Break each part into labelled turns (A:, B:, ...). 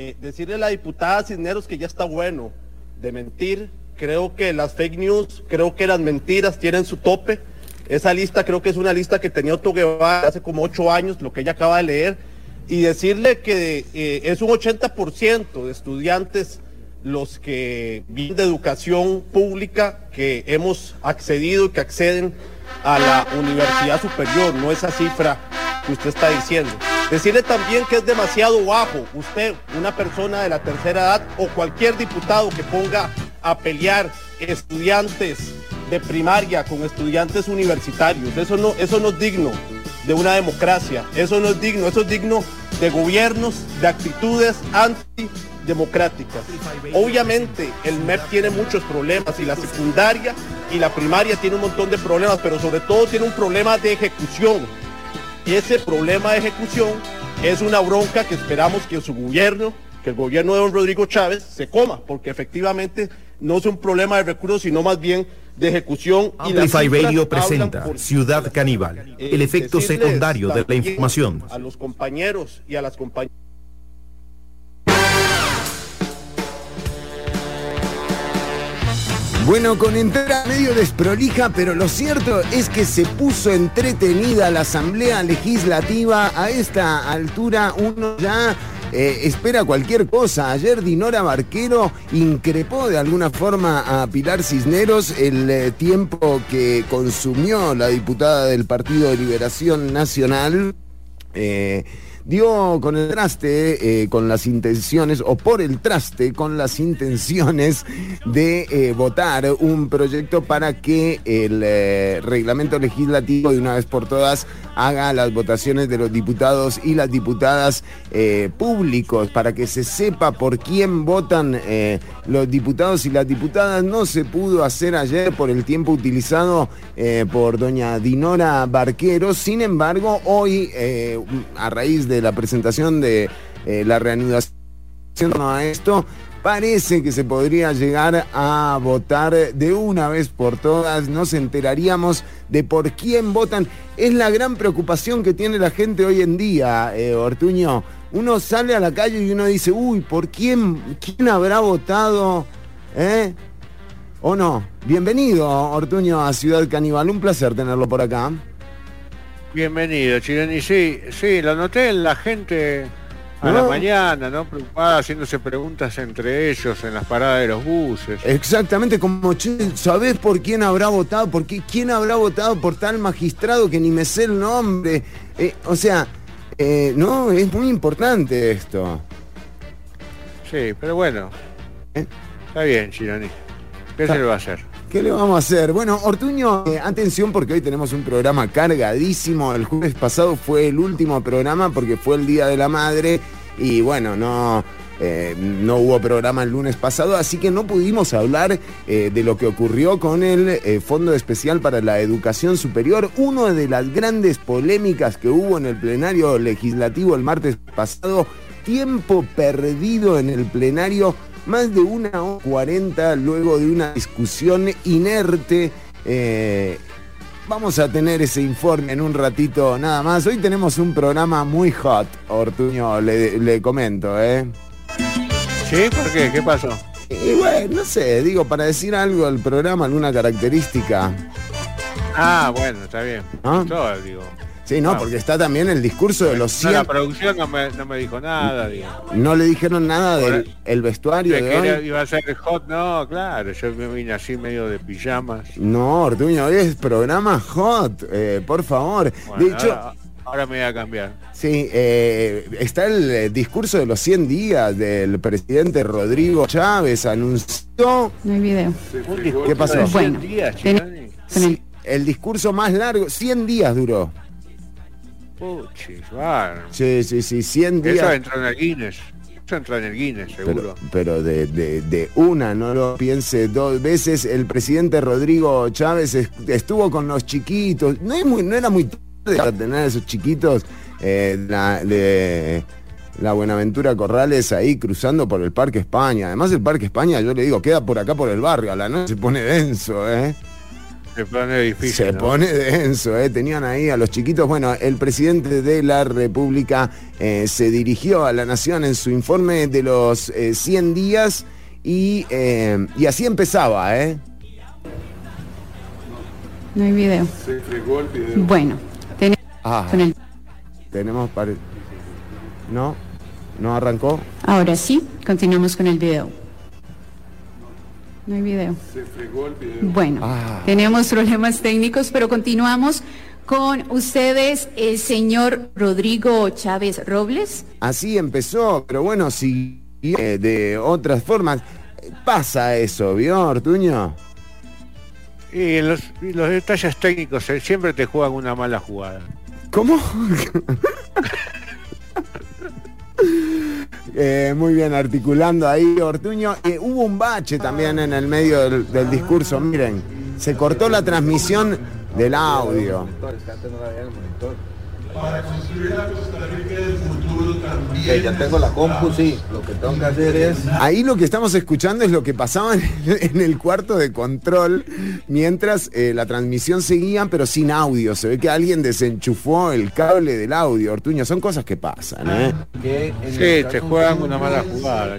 A: Eh, decirle a la diputada Cisneros que ya está bueno de mentir. Creo que las fake news, creo que las mentiras tienen su tope. Esa lista creo que es una lista que tenía Otto Guevara hace como ocho años, lo que ella acaba de leer. Y decirle que eh, es un 80% de estudiantes los que vienen de educación pública que hemos accedido y que acceden a la universidad superior, no esa cifra que usted está diciendo. Decirle también que es demasiado bajo usted, una persona de la tercera edad o cualquier diputado que ponga a pelear estudiantes de primaria con estudiantes universitarios. Eso no, eso no es digno de una democracia, eso no es digno, eso es digno de gobiernos, de actitudes antidemocráticas. Obviamente el MEP tiene muchos problemas y la secundaria y la primaria tiene un montón de problemas, pero sobre todo tiene un problema de ejecución ese problema de ejecución es una bronca que esperamos que su gobierno, que el gobierno de don Rodrigo Chávez se coma, porque efectivamente no es un problema de recursos, sino más bien de ejecución.
B: Amplify Radio presenta Ciudad Caníbal, el efecto secundario de la información.
A: A los compañeros y a las compañeras.
C: Bueno, con entrada medio desprolija, pero lo cierto es que se puso entretenida la Asamblea Legislativa. A esta altura uno ya eh, espera cualquier cosa. Ayer Dinora Barquero increpó de alguna forma a Pilar Cisneros el eh, tiempo que consumió la diputada del Partido de Liberación Nacional. Eh, dio con el traste, eh, con las intenciones, o por el traste, con las intenciones de eh, votar un proyecto para que el eh, reglamento legislativo de una vez por todas haga las votaciones de los diputados y las diputadas públicos, para que se sepa por quién votan los diputados y las diputadas. No se pudo hacer ayer por el tiempo utilizado por doña Dinora Barquero, sin embargo, hoy, a raíz de la presentación de eh, la reanudación a esto, parece que se podría llegar a votar de una vez por todas, nos enteraríamos de por quién votan. Es la gran preocupación que tiene la gente hoy en día, eh, Ortuño. Uno sale a la calle y uno dice, uy, ¿por quién, quién habrá votado? ¿Eh? ¿O no? Bienvenido, Ortuño, a Ciudad Caníbal. Un placer tenerlo por acá.
D: Bienvenido, Chireni. Sí, sí, lo noté en la gente a la mañana, ¿no? Preocupada, haciéndose preguntas entre ellos en las paradas de los buses.
C: Exactamente, como, ¿sabés por quién habrá votado? ¿Por qué, quién habrá votado por tal magistrado que ni me sé el nombre? Eh, o sea, eh, no, es muy importante esto.
D: Sí, pero bueno. ¿Eh? Está bien, Chironi. ¿Qué se le va a hacer?
C: ¿Qué le vamos a hacer? Bueno, Ortuño, eh, atención porque hoy tenemos un programa cargadísimo. El jueves pasado fue el último programa porque fue el Día de la Madre y bueno, no, eh, no hubo programa el lunes pasado, así que no pudimos hablar eh, de lo que ocurrió con el Fondo Especial para la Educación Superior. Una de las grandes polémicas que hubo en el plenario legislativo el martes pasado, tiempo perdido en el plenario más de una hora cuarenta luego de una discusión inerte. Eh, vamos a tener ese informe en un ratito nada más. Hoy tenemos un programa muy hot, Ortuño, le, comento, ¿eh?
D: ¿Sí? ¿Por qué? ¿Qué pasó?
C: Y bueno, no sé, digo, para decir algo del programa, alguna característica.
D: Ah, bueno, está bien. ¿Ah? Todo, digo.
C: Sí, no, porque está también el discurso de los 100...
D: la producción no me, dijo nada, digo.
C: No le dijeron nada del el vestuario de,
D: que iba a ser hot, no, claro, yo me vine así medio de pijamas.
C: No, Ortuño, hoy es programa hot, eh, por favor. de hecho...
D: Ahora, me voy a cambiar.
C: Sí, eh, está el eh, discurso de los 100 días del presidente Rodrigo Chávez, anunció...
E: No hay video.
C: ¿Qué pasó?
D: Bueno, días,
C: sí, el discurso más largo, 100 días duró.
D: Puchis, bueno.
C: Sí, sí, sí, 100 días.
D: Eso entra en el Guinness. Eso entra en el Guinness, seguro.
C: Pero, de, de, una, no lo piense dos veces. El presidente Rodrigo Chávez estuvo con los chiquitos. No, es muy, no era muy para tener a esos chiquitos eh, la, de la Buenaventura Corrales ahí cruzando por el Parque España. Además el Parque España, yo le digo, queda por acá por el barrio, a la noche se pone denso, ¿eh?
D: Se pone difícil.
C: Se pone denso, ¿eh? Tenían ahí a los chiquitos. Bueno, el presidente de la República eh, se dirigió a la Nación en su informe de los 100 días y, y así empezaba, ¿eh?
E: No hay video. Se fregó el video. Bueno, tenemos.
C: Tenemos para. ¿No? ¿No arrancó?
E: Ahora sí, continuamos con el video. No hay video. Se fregó el video. Bueno, ah. tenemos problemas técnicos, pero continuamos con ustedes, el señor Rodrigo Chávez Robles.
C: Así empezó, pero bueno, sí, eh, de otras formas. Pasa eso, ¿vio, Ortuño?
D: Y los, los detalles técnicos eh, siempre te juegan una mala jugada.
C: ¿Cómo? Eh, muy bien, articulando ahí Ortuño. Eh, hubo un bache también en el medio del, discurso, miren, se cortó la transmisión del audio
F: ya tengo la compu, sí. Lo que tengo que hacer es.
C: Ahí lo que estamos escuchando es lo que pasaba en el cuarto de control mientras eh, la transmisión seguía, pero sin audio. Se ve que alguien desenchufó el cable del audio, Ortuño. Son cosas que pasan, ¿eh?
D: sí, te juegan una mala jugada,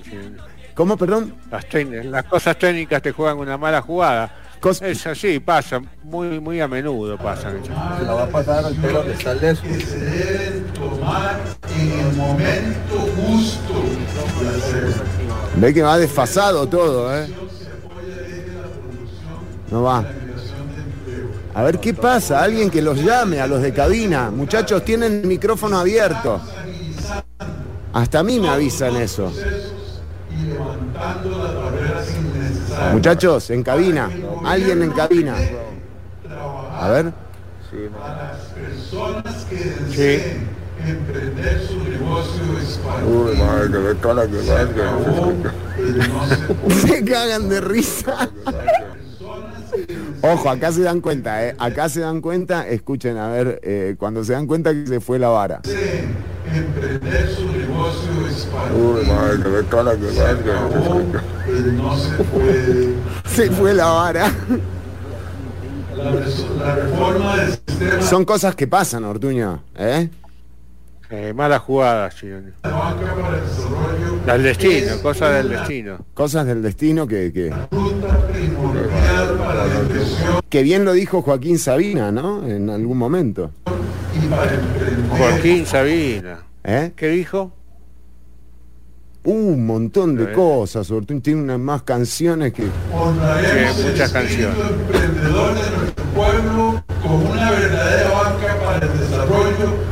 C: ¿Cómo, perdón?
D: Las, las cosas técnicas te juegan una mala jugada es así, pasa, muy muy a menudo pasa.
F: Se la va a pasar al pelo de se deben tomar en el momento justo.
C: Ve que va desfasado todo, ¿eh? No va. A ver qué pasa, alguien que los llame a los de cabina. Muchachos, tienen el micrófono abierto. Hasta a mí me avisan eso. Muchachos, en cabina. Alguien en cabina. A ver.
F: Para las personas que deseen emprender su negocio Uy, madre,
C: que Se cagan de risa. Ojo, acá se dan cuenta, ¿eh? Acá se dan cuenta, escuchen, a ver, eh, cuando se dan cuenta que se fue la vara.
F: Emprender su negocio Uy, madre, que no se puede.
C: Se fue la vara.
F: La, reforma del sistema.
C: Son cosas que pasan, Ortuño, ¿eh?
D: Eh, malas jugadas, Del destino, cosas del destino.
C: Cosas del destino que... Que, que bien lo dijo Joaquín Sabina, ¿no? En algún momento.
D: Joaquín Sabina. ¿Eh? ¿Qué dijo?
C: un montón de cosas, Ortuño tiene unas más canciones que...
D: muchas canciones.
F: emprendedor de nuestro pueblo con una verdadera banca para el desarrollo que aporte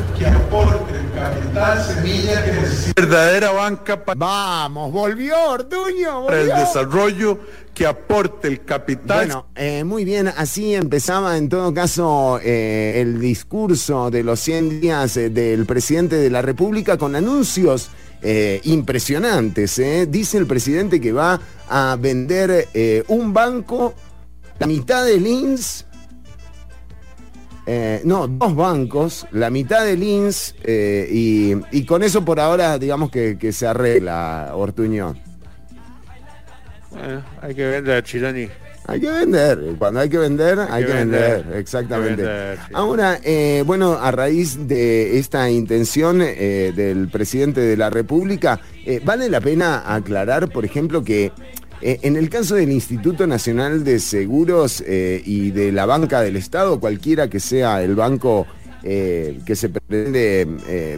F: capital, semilla que necesita.
C: Verdadera banca para... Vamos, volvió Ortuño,
G: Para el desarrollo que aporte el capital.
C: Bueno, eh, muy bien, así empezaba en todo caso eh, el discurso de los 100 días eh, del presidente de la República con anuncios eh, impresionantes. ¿eh? Dice el presidente que va a vender eh, un banco, la mitad de Lins, no, dos bancos, la mitad de Lins, y, con eso por ahora digamos que, se arregla, Ortuño.
D: hay que vender, Chilani.
C: Hay que vender, cuando hay que vender, hay, que, vender, exactamente. Ahora, eh, bueno, a raíz de esta intención eh, del presidente de la República, eh, vale la pena aclarar, por ejemplo, que en el caso del Instituto Nacional de Seguros y de la banca del Estado, cualquiera que sea el banco que se pretende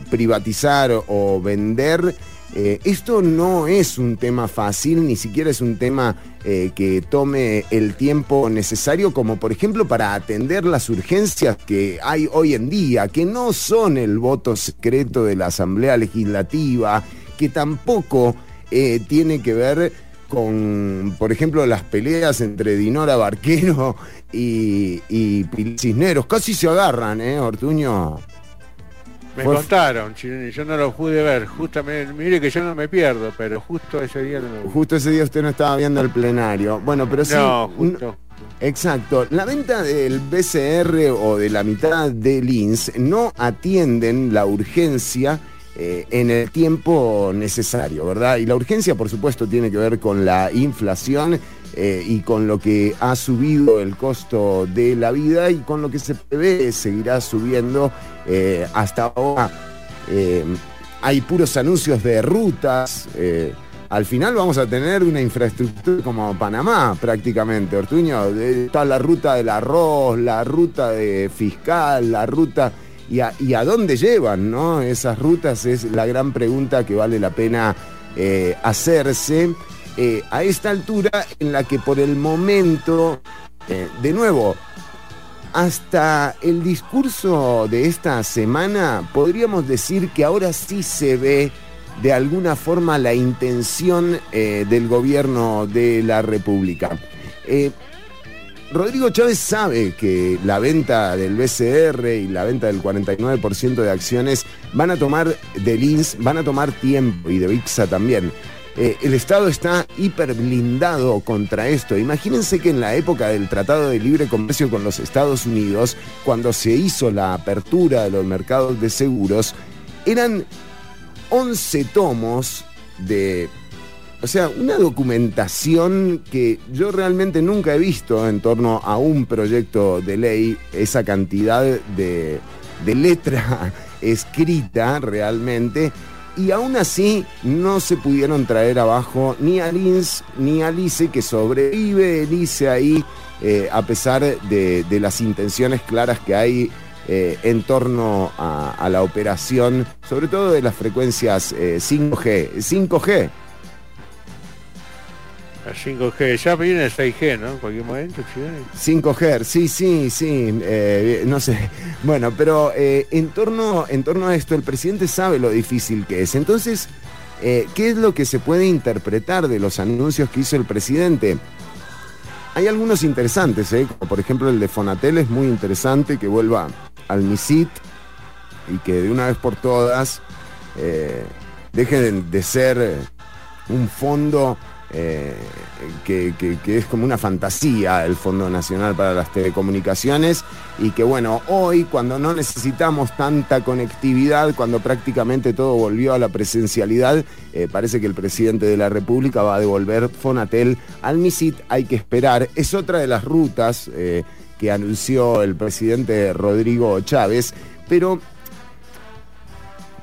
C: privatizar o vender, eh, esto no es un tema fácil, ni siquiera es un tema eh, que tome el tiempo necesario como por ejemplo para atender las urgencias que hay hoy en día, que no son el voto secreto de la Asamblea Legislativa, que tampoco eh, tiene que ver con, por ejemplo, las peleas entre Dinora Barquero y, y Cisneros. Casi se agarran, ¿eh, Ortuño?
D: Me contaron, yo no lo pude ver. Justamente, mire que yo no me pierdo, pero justo ese día no
C: lo Justo ese día usted no estaba viendo el plenario. Bueno, pero sí.
D: No, justo.
C: Exacto. La venta del BCR o de la mitad del INS no atienden la urgencia eh, en el tiempo necesario, ¿verdad? Y la urgencia, por supuesto, tiene que ver con la inflación eh, y con lo que ha subido el costo de la vida y con lo que se prevé seguirá subiendo eh, hasta ahora. hay puros anuncios de rutas al final vamos a tener una infraestructura como Panamá prácticamente, Ortuño. Está la ruta del arroz, la ruta de fiscal, la ruta... Y a, dónde llevan ¿no? esas rutas es la gran pregunta que vale la pena eh, hacerse eh, a esta altura en la que por el momento, eh, de nuevo, hasta el discurso de esta semana podríamos decir que ahora sí se ve de alguna forma la intención del gobierno de la República. Rodrigo Chávez sabe que la venta del BCR y la venta del 49% de acciones van a tomar de Lins, van a tomar tiempo y de VIXA también. Eh, el Estado está hiper blindado contra esto. Imagínense que en la época del Tratado de Libre Comercio con los Estados Unidos, cuando se hizo la apertura de los mercados de seguros, eran 11 tomos de... O sea, una documentación que yo realmente nunca he visto en torno a un proyecto de ley, esa cantidad de, de letra escrita realmente, y aún así no se pudieron traer abajo ni a Lins ni a Lice, que sobrevive Lice ahí, eh, a pesar de, las intenciones claras que hay eh, en torno a, la operación, sobre todo de las frecuencias 5G. Eh, 5G.
D: 5G, ya viene el 6G, ¿no? En cualquier momento,
C: 5G, sí, sí, sí, eh, no sé. Bueno, pero en, torno, en torno a esto, el presidente sabe lo difícil que es. Entonces, ¿qué es lo que se puede interpretar de los anuncios que hizo el presidente? Hay algunos interesantes, ¿eh? por ejemplo el de Fonatel es muy interesante, que vuelva al MISIT y que de una vez por todas eh, dejen de ser un fondo eh, que, es como una fantasía el Fondo Nacional para las Telecomunicaciones y que bueno, hoy cuando no necesitamos tanta conectividad, cuando prácticamente todo volvió a la presencialidad, eh, parece que el presidente de la República va a devolver Fonatel al MISIT, hay que esperar, es otra de las rutas eh, que anunció el presidente Rodrigo Chávez, pero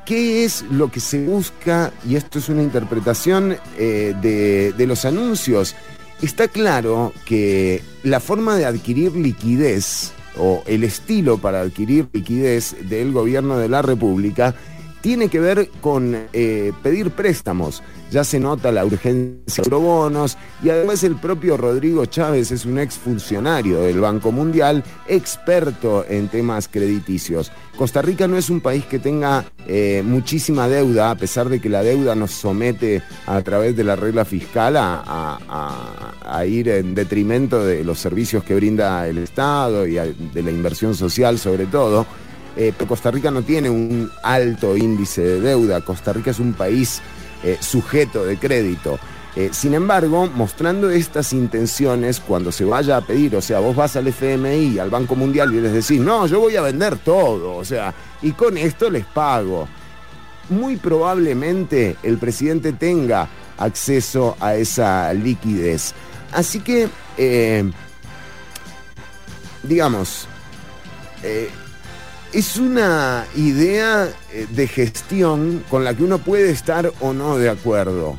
C: ¿Qué es lo que se busca? Y esto es una interpretación eh, de, los anuncios. Está claro que la forma de adquirir liquidez o el estilo para adquirir liquidez del gobierno de la República tiene que ver con eh, pedir préstamos. Ya se nota la urgencia de bonos y además el propio Rodrigo Chávez es un exfuncionario del Banco Mundial, experto en temas crediticios. Costa Rica no es un país que tenga eh, muchísima deuda, a pesar de que la deuda nos somete a través de la regla fiscal a, ir en detrimento de los servicios que brinda el Estado y de la inversión social sobre todo. Eh, pero Costa Rica no tiene un alto índice de deuda, Costa Rica es un país eh, sujeto de crédito. Eh, sin embargo, mostrando estas intenciones, cuando se vaya a pedir, o sea, vos vas al FMI, al Banco Mundial y les decís, no, yo voy a vender todo, o sea, y con esto les pago. Muy probablemente el presidente tenga acceso a esa liquidez. Así que, digamos, es una idea eh, de gestión con la que uno puede estar o no de acuerdo,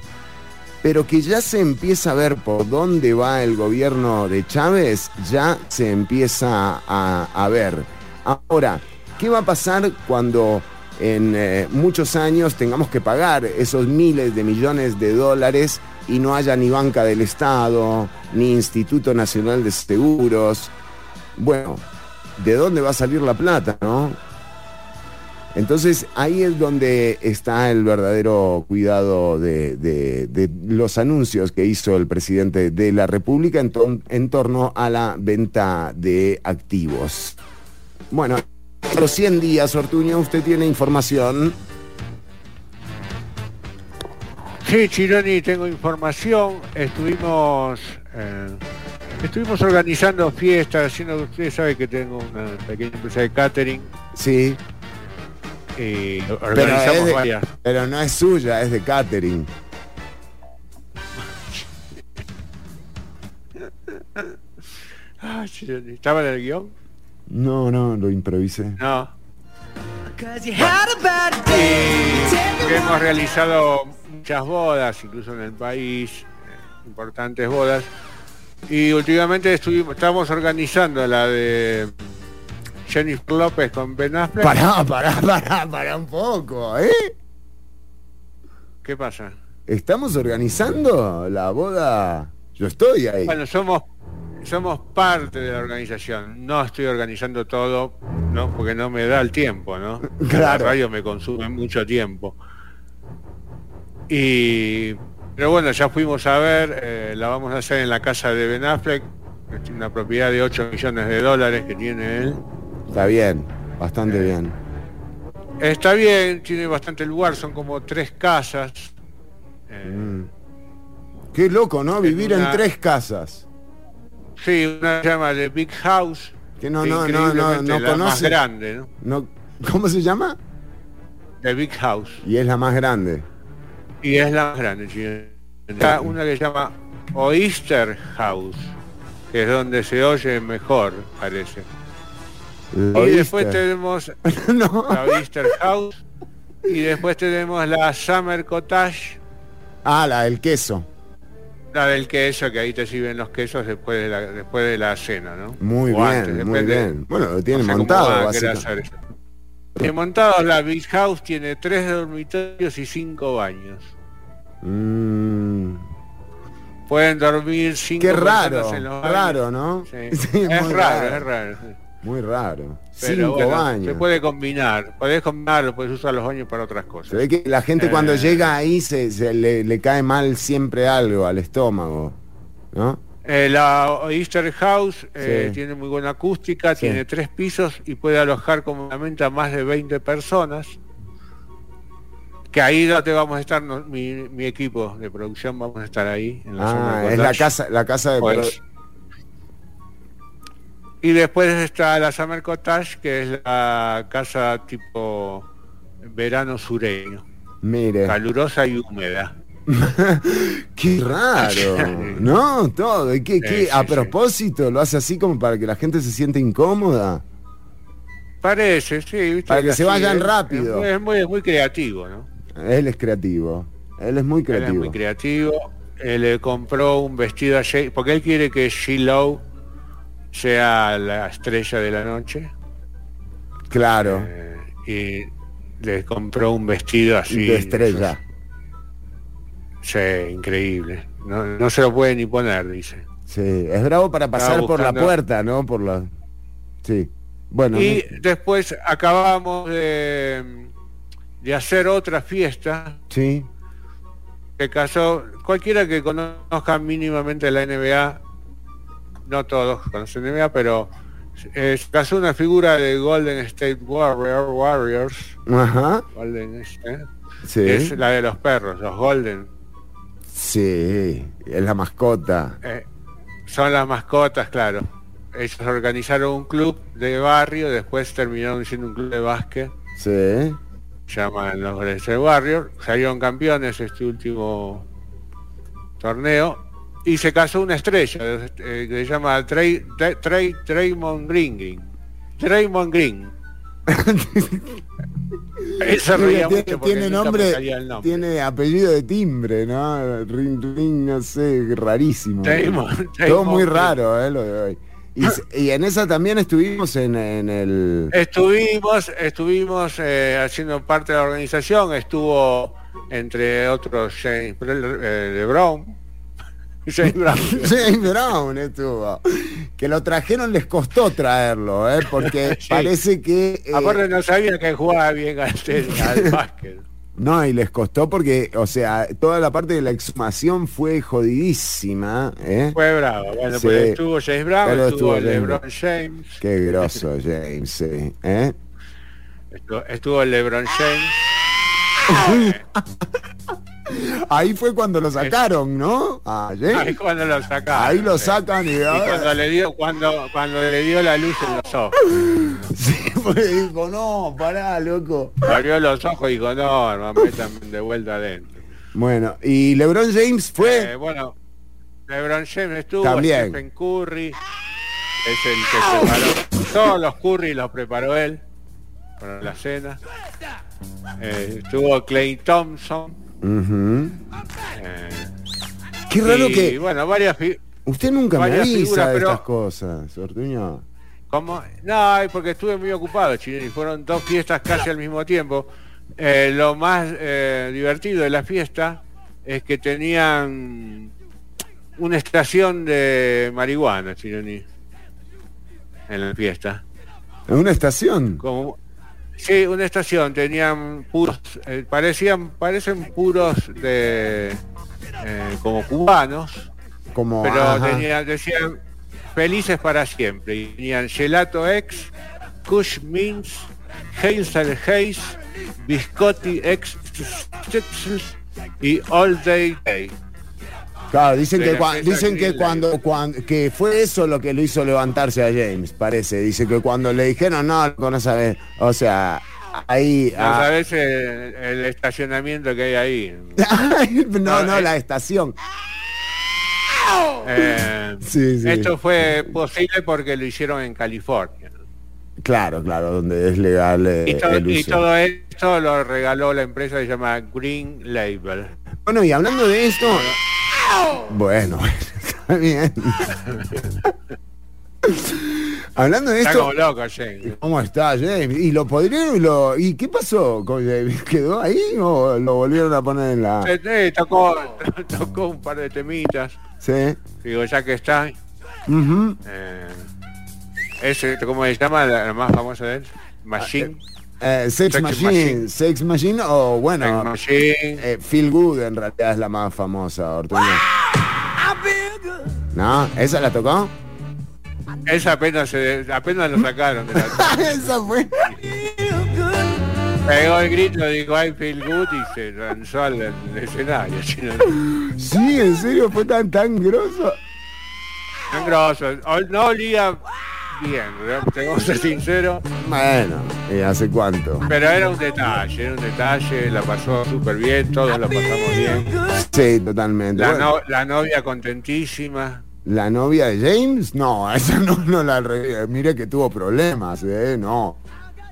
C: pero que ya se empieza a ver por dónde va el gobierno de Chávez, ya se empieza a, ver. Ahora, ¿qué va a pasar cuando en eh, muchos años tengamos que pagar esos miles de millones de dólares y no haya ni banca del Estado, ni Instituto Nacional de Seguros? Bueno, de dónde va a salir la plata, ¿no? Entonces ahí es donde está el verdadero cuidado de, los anuncios que hizo el presidente de la República en, torno a la venta de activos. Bueno, los 100 días, Ortuño, usted tiene información.
D: Sí, Chironi, tengo información. Estuvimos... Eh, Estuvimos organizando fiestas, haciendo, ustedes saben que tengo una pequeña empresa de catering.
C: Sí.
D: y organizamos
C: de-
D: varias.
C: pero no es suya, es de catering.
D: ¿Estaba en el guion?
C: No, no, lo improvisé.
D: No. Y hemos realizado muchas bodas, incluso en el país, eh, importantes bodas. Y últimamente estuvimos, estamos organizando la de Jennifer López con Ben Affleck.
C: Pará, pará, pará, pará un poco, ¿eh?
D: ¿Qué pasa?
C: Estamos organizando la boda. Yo estoy ahí.
D: Bueno, somos somos parte de la organización. No estoy organizando todo, ¿no? Porque no me da el tiempo, ¿no?
C: Claro.
D: La radio me consume mucho tiempo. Y pero bueno, ya fuimos a ver, eh, la vamos a hacer en la casa de Ben Affleck, que tiene una propiedad de 8 millones de dólares que tiene él.
C: Está bien, bastante bien.
D: Está bien, tiene bastante lugar, son como tres casas. Eh,
C: Mm. Qué loco, ¿no? Vivir en
D: una-
C: tres casas.
D: Sí, una se llama The Big House.
C: Que no, no, no, no, no
D: la más
C: conoce.
D: grande, ¿no?
C: No, ¿Cómo se llama?
D: The Big House.
C: Y es la más grande.
D: Y es la más grande, sí. Está una que se llama Oyster House, que es donde se oye mejor, parece.
C: La
D: Y después tenemos
C: no.
D: la Oyster House y después tenemos la Summer Cottage,
C: Ah, la del queso.
D: la del queso, que ahí te sirven los quesos después de la, después de la cena, ¿no?
C: Muy
D: O
C: bien,
D: antes,
C: muy bien. Bueno, lo tiene
D: No sé cómo
C: montado,
D: montado, la Big House tiene tres dormitorios y cinco baños.
C: Mm,
D: Pueden dormir cinco
C: qué raro,
D: en los
C: raro, ¿no?
D: Sí.
C: Sí,
D: es raro, es raro.
C: Muy raro.
D: Pero
C: Cinco
D: bueno,
C: baños.
D: se puede combinar, podés combinarlo, puedes usar los baños para otras cosas.
C: Se ve que la gente cuando
D: Eh.
C: llega ahí se, se le, le cae mal siempre algo al estómago. ¿No?
D: Eh, la Easter House eh,
C: Sí.
D: tiene muy buena acústica,
C: Sí.
D: tiene tres pisos y puede alojar cómodamente a más de 20 personas. Que ahí donde vamos a estar, no- mi, mi equipo de producción vamos a estar ahí. En la zona
C: Ah,
D: de
C: es la casa, la casa de
D: Pues, y después está la Summer Cottage, que es la casa tipo verano sureño,
C: Mire,
D: calurosa y húmeda.
C: qué raro, ¿no? Todo. ¿Y qué, qué?
D: Sí,
C: a propósito, lo hace así como para que la gente se sienta incómoda.
D: Parece, sí. ¿viste?
C: Para que se vayan
D: es-
C: rápido.
D: Es muy, es creativo, ¿no?
C: Él es creativo. Él es muy
D: Él es
C: creativo.
D: muy creativo. Él le compró un vestido a Jay, porque él quiere que Shiloh sea la estrella de la noche.
C: Claro,
D: eh, y le compró un vestido así.
C: de estrella.
D: Sí, increíble. No, no se lo puede ni poner, dice.
C: Sí, es bravo para pasar por la puerta, ¿no? Por la. Sí. Bueno,
D: y
C: no-
D: después acabamos de, de hacer otra fiesta
C: sí.
D: que casó cualquiera que conozca mínimamente la NBA, no todos conocen NBA, pero eh, se casó una figura de Golden State Warrior, Warriors,
C: Ajá.
D: Golden, ¿eh?
C: Sí.
D: es la de los perros, los Golden.
C: Sí. Es la mascota.
D: Eh, son las mascotas, claro. Ellos organizaron un club de barrio, después terminaron siendo un club de básquet,
C: Sí.
D: llaman los State Warriors, salieron campeones este último torneo y se casó una estrella eh, que se llama Trey, Trey, Draymond Green. Draymond Green. Se reía
C: tiene,
D: mucho
C: tiene nombre,
D: salía el nombre.
C: tiene apellido de timbre, ¿no? Ring, ring, no sé, rarísimo. Todo muy raro, ¿eh? Lo de hoy. Y, en esa también estuvimos en, en el...
D: Estuvimos, estuvimos eh, haciendo parte de la organización, estuvo entre otros James eh, LeBron. James Brown.
C: James Brown estuvo. Que lo trajeron, les costó traerlo, ¿eh? Porque
D: Sí.
C: parece que... eh,
D: Aparte no sabía que jugaba bien al, al básquet.
C: No, y les costó porque, o sea, toda la parte de la exhumación fue jodidísima, ¿eh?
D: Fue bravo. Bueno,
C: Sí.
D: pues estuvo James Brown, estuvo,
C: estuvo James
D: LeBron James,
C: Qué grosso, James, sí, ¿eh?
D: estuvo, estuvo LeBron James.
C: Ahí fue cuando lo sacaron, ¿no?
D: Ahí cuando lo sacaron.
C: Ahí lo sacan y...
D: Y cuando le dio, cuando, cuando le dio la luz en los ojos.
C: Sí, dijo, no, pará, loco.
D: Abrió los ojos y dijo, no, hermano, de vuelta adentro.
C: Bueno, ¿y LeBron James fue?
D: Eh, bueno, LeBron James estuvo,
C: También.
D: Stephen Curry, es el que preparó. Todos los Curry los preparó él para la cena. Eh, estuvo Clay Thompson. Eh,
C: Qué raro
D: y,
C: que
D: bueno, varias
C: usted nunca me avisa
D: figuras,
C: de
D: pero-
C: estas cosas, Ortuño.
D: ¿Cómo? No, y porque estuve muy ocupado, Chileni. Fueron dos fiestas casi al mismo tiempo. Eh, lo más eh, divertido de la fiesta es que tenían una estación de marihuana, Chileni, en la fiesta.
C: ¿En una estación?
D: Como, sí, una estación. Tenían puros, eh, parecían, parecen puros de eh, como cubanos,
C: Como,
D: pero tenían, decían felices para siempre. Y tenían Gelato X, Kush Mints, Hazel Haze, Biscotti X y All Day Day.
C: Claro, dicen que, cua- dicen que cuando, cuando que fue eso lo que lo hizo levantarse a James, parece. Dice que cuando le dijeron no, no sabes, o sea, ahí
D: No
C: ah,
D: sabes el, el estacionamiento que hay ahí.
C: no, no,
D: eh.
C: la estación.
D: Eh,
C: Sí, sí.
D: Esto fue posible porque lo hicieron en California.
C: Claro, claro, donde es legal eh,
D: Y, to-
C: el
D: y
C: uso.
D: todo esto lo regaló la empresa que se llama Green Label.
C: Bueno, y hablando de esto, bueno, está bien. hablando de
D: Está
C: esto,
D: como loco, James.
C: ¿Cómo está James? ¿Y lo podrieron y lo y qué pasó con James? ¿Quedó ahí o lo volvieron a poner en la
D: Eh, eh, tocó, tocó un par de temitas.
C: Sí.
D: Digo, ya que está,
C: Ujú.
D: eh, ese, ¿cómo se llama? La, la más famosa de él, Machine.
C: Eh, Sex,
D: Sex
C: Machine,
D: Machine.
C: Sex Machine o bueno,
D: Sex Machine.
C: eh, Feel Good en realidad es la más famosa, Ortuño. ¿No? ¿Esa la tocó?
D: Esa apenas se, apenas lo sacaron de la
C: Esa fue.
D: Pegó el grito, dijo I feel good y se lanzó al, al escenario. chino.
C: Sí, en serio, fue tan tan grosso.
D: Tan grosso. No olía bien, tengo que ser sincero,
C: Bueno, ¿y hace cuánto?
D: pero era un detalle, era un detalle, la pasó súper bien, todos la pasamos bien.
C: Sí, totalmente.
D: La, no- la novia contentísima.
C: ¿La novia de James? No, esa no, no la... re- Mire que tuvo problemas, ¿eh? No.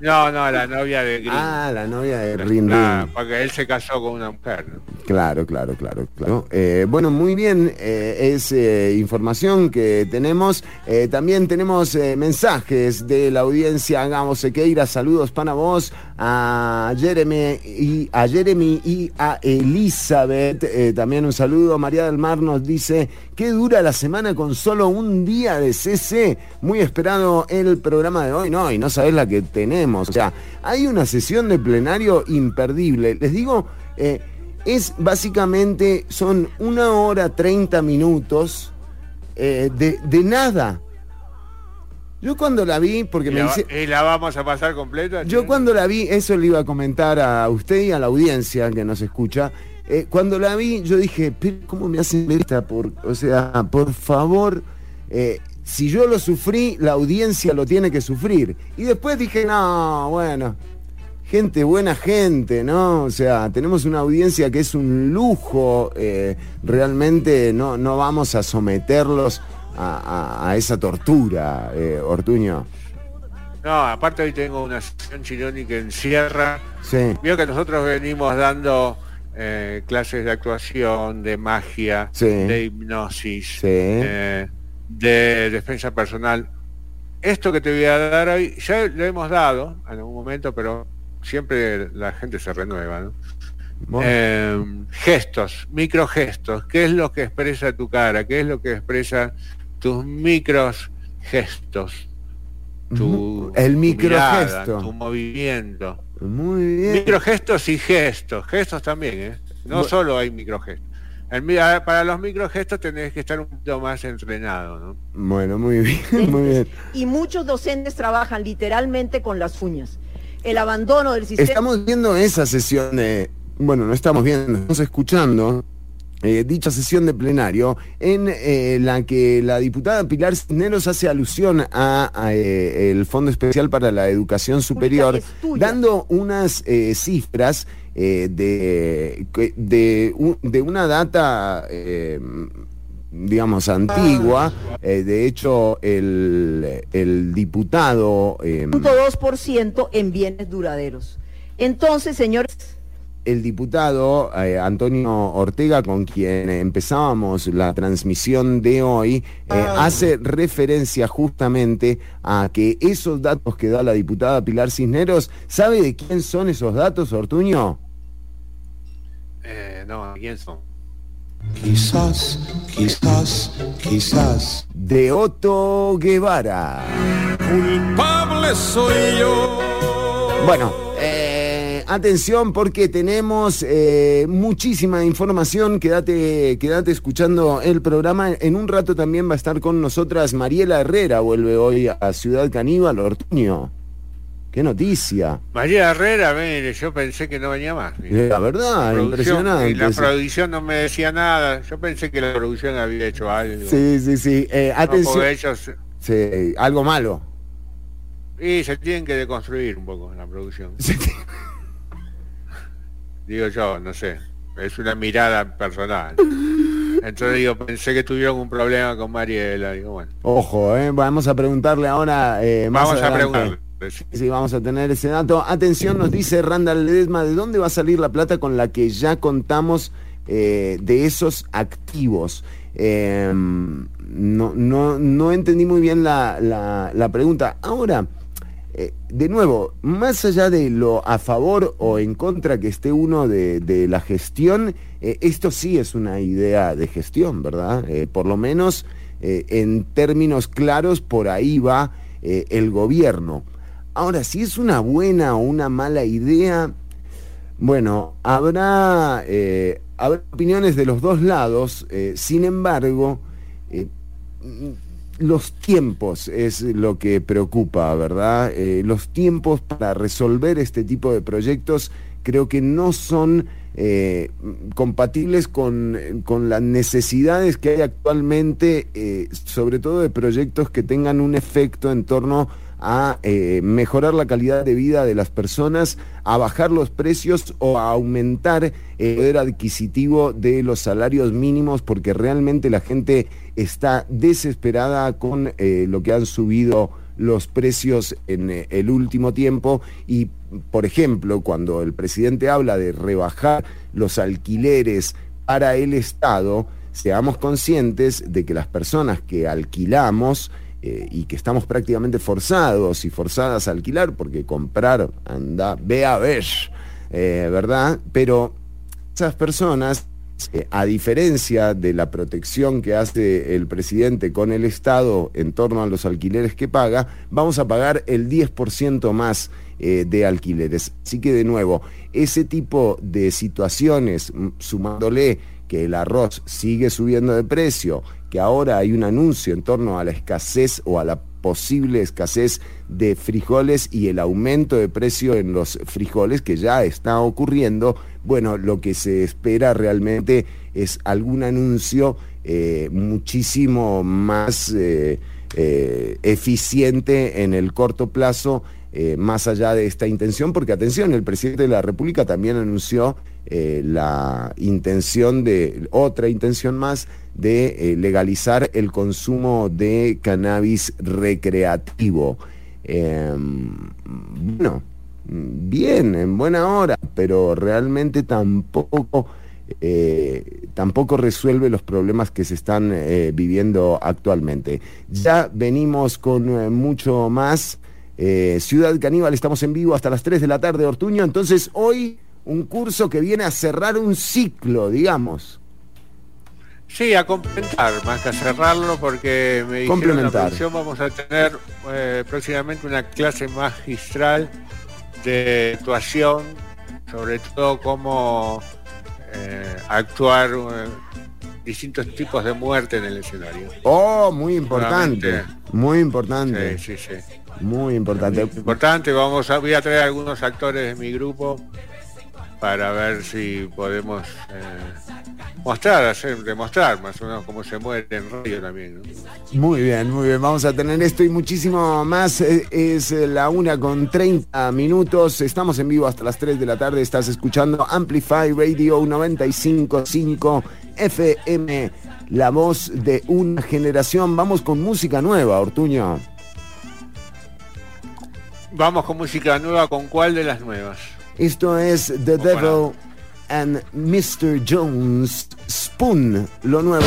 D: No, no, la novia de Green.
C: Ah, la novia de Rin
D: Ah, porque él se casó con una mujer. ¿no?
C: Claro, claro, claro, claro. Eh, bueno, muy bien, eh, es eh, información que tenemos. Eh, también tenemos mensajes de la audiencia. Hagamos Sequeira, saludos para vos, a Jeremy y a Jeremy y a Elizabeth. También un saludo. María del Mar nos dice que dura la semana con solo un día de CC. Muy esperado el programa de hoy, no, y no sabés la que tenemos. O sea, hay una sesión de plenario imperdible. Les digo. eh, es básicamente, son una hora 30 minutos eh, de, de nada. Yo cuando la vi, porque
D: Y
C: me
D: la,
C: dice...
D: y la vamos a pasar completa.
C: Yo cuando la vi, eso le iba a comentar a usted y a la audiencia que nos escucha. Eh, cuando la vi, yo dije, pero ¿cómo me hacen esta? Por, o sea, por favor, eh, si yo lo sufrí, la audiencia lo tiene que sufrir. Y después dije, no, bueno, gente, buena gente, ¿no? O sea, tenemos una audiencia que es un lujo, eh, realmente no, no vamos a someterlos a, a- a esa tortura, Ortuño.
D: No, aparte hoy tengo una sesión chiloni que encierra.
C: Sí.
D: Veo que nosotros venimos dando eh, clases de actuación, de magia,
C: Sí.
D: de hipnosis,
C: Sí.
D: eh, de defensa personal. Esto que te voy a dar hoy, ya lo hemos dado en algún momento, pero siempre la gente se renueva, ¿no?
C: Bueno.
D: Eh, gestos, microgestos, ¿qué es lo que expresa tu cara? ¿Qué es lo que expresa tus micros gestos? Tu,
C: El microgesto.
D: tu movimiento.
C: Muy bien.
D: Microgestos y gestos, gestos también, ¿eh? No solo hay microgestos. El mi- a- para los microgestos tenés que estar un poquito más entrenado, ¿no?
C: Bueno, muy bien, muy bien.
H: Y muchos docentes trabajan literalmente con las uñas. El abandono del sistema.
C: Estamos viendo esa sesión de. Bueno, no estamos viendo, estamos escuchando eh, dicha sesión de plenario en eh, la que la diputada Pilar Cisneros hace alusión a, eh, el Fondo Especial para la Educación Superior, dando unas cifras de, de, una data digamos, antigua. de hecho, el, el diputado...
H: 2% en bienes duraderos. Entonces, señores
C: el diputado eh, Antonio Ortega, con quien empezábamos la transmisión de hoy, eh, ah. hace referencia justamente a que esos datos que da la diputada Pilar Cisneros, ¿sabe de quién son esos datos, Ortuño?
D: Eh, no, ¿de quién son?
C: Quizás, quizás, quizás. De Otto Guevara. Culpable soy yo. Bueno, atención porque tenemos eh, muchísima información. Quédate, quédate escuchando el programa. En un rato también va a estar con nosotras Mariela Herrera, vuelve hoy a Ciudad Caníbal, Ortuño. Qué noticia.
D: María Herrera, mire, yo pensé que no venía más.
C: La verdad, impresionante.
D: la producción no me decía nada. Yo pensé que la producción había hecho algo.
C: Sí, sí, sí. Eh, atención. sí, algo malo.
D: Y se tienen que deconstruir un poco la producción. digo yo, no sé, es una mirada personal. Entonces digo, pensé que tuvieron un problema con Mariela, digo, bueno.
C: Ojo, eh, vamos a preguntarle ahora
D: eh, Vamos a preguntarle.
C: Sí, vamos a tener ese dato. Atención, nos dice Randall Ledesma, ¿de dónde va a salir la plata con la que ya contamos eh, de esos activos? Em, no, no, no entendí muy bien la, la, la pregunta. Ahora, eh, de nuevo, más allá de lo a favor o en contra que esté uno de, la gestión, eh, esto sí es una idea de gestión, ¿verdad? Eh, por lo menos en términos claros, por ahí va el gobierno. Ahora, si es una buena o una mala idea, bueno, habrá, habrá opiniones de los dos lados, sin embargo, los tiempos es lo que preocupa, ¿verdad? Eh, los tiempos para resolver este tipo de proyectos creo que no son eh, compatibles con, las necesidades que hay actualmente, eh, sobre todo de proyectos que tengan un efecto en torno mejorar la calidad de vida de las personas, a bajar los precios o a aumentar el poder adquisitivo de los salarios mínimos, porque realmente la gente está desesperada con eh, lo que han subido los precios en eh, el último tiempo. Y, por ejemplo, cuando el presidente habla de rebajar los alquileres para el Estado, seamos conscientes de que las personas que alquilamos eh, y que estamos prácticamente forzados y forzadas a alquilar, porque comprar, anda, ve a ver, ¿verdad? Pero esas personas eh, a diferencia de la protección que hace el presidente con el Estado en torno a los alquileres que paga, vamos a pagar el 10% más eh, de alquileres. Así que de nuevo, ese tipo de situaciones, mm, sumándole que el arroz sigue subiendo de precio, que ahora hay un anuncio en torno a la escasez o a la posible escasez de frijoles y el aumento de precio en los frijoles que ya está ocurriendo, bueno, lo que se espera realmente es algún anuncio eh, muchísimo más eh, eh, eficiente en el corto plazo, más allá de esta intención, porque atención, el presidente de la República también anunció la intención de, otra intención más, de legalizar el consumo de cannabis recreativo. Em, bueno, bien, en buena hora, pero realmente tampoco, eh, tampoco resuelve los problemas que se están eh, viviendo actualmente. Ya venimos con eh, mucho más. Ciudad Caníbal, estamos en vivo hasta las 3 de la tarde, Ortuño. Entonces, hoy un curso que viene a cerrar un ciclo, digamos.
D: Sí, a complementar, más que a cerrarlo, porque me dijeron en la producción vamos a tener próximamente una clase magistral de actuación, sobre todo cómo eh, actuar eh, distintos tipos de muerte en el escenario.
C: Oh, muy importante, muy importante. Sí, sí, sí. Muy importante.
D: importante, vamos a, voy a traer algunos actores de mi grupo para ver si podemos eh, mostrar, hacer, demostrar más o menos cómo se muere en rollo también.
I: Muy bien, muy bien. Vamos a tener esto y muchísimo más. Eh, es la una con 30 minutos. Estamos en vivo hasta las 3 de la tarde. Estás escuchando Amplify Radio 955 FM, la voz de una generación. Vamos con música nueva, Ortuño.
D: Vamos con música nueva, ¿con cuál de las nuevas?
I: Esto es The Devil and Mr. Jones Spoon, lo nuevo.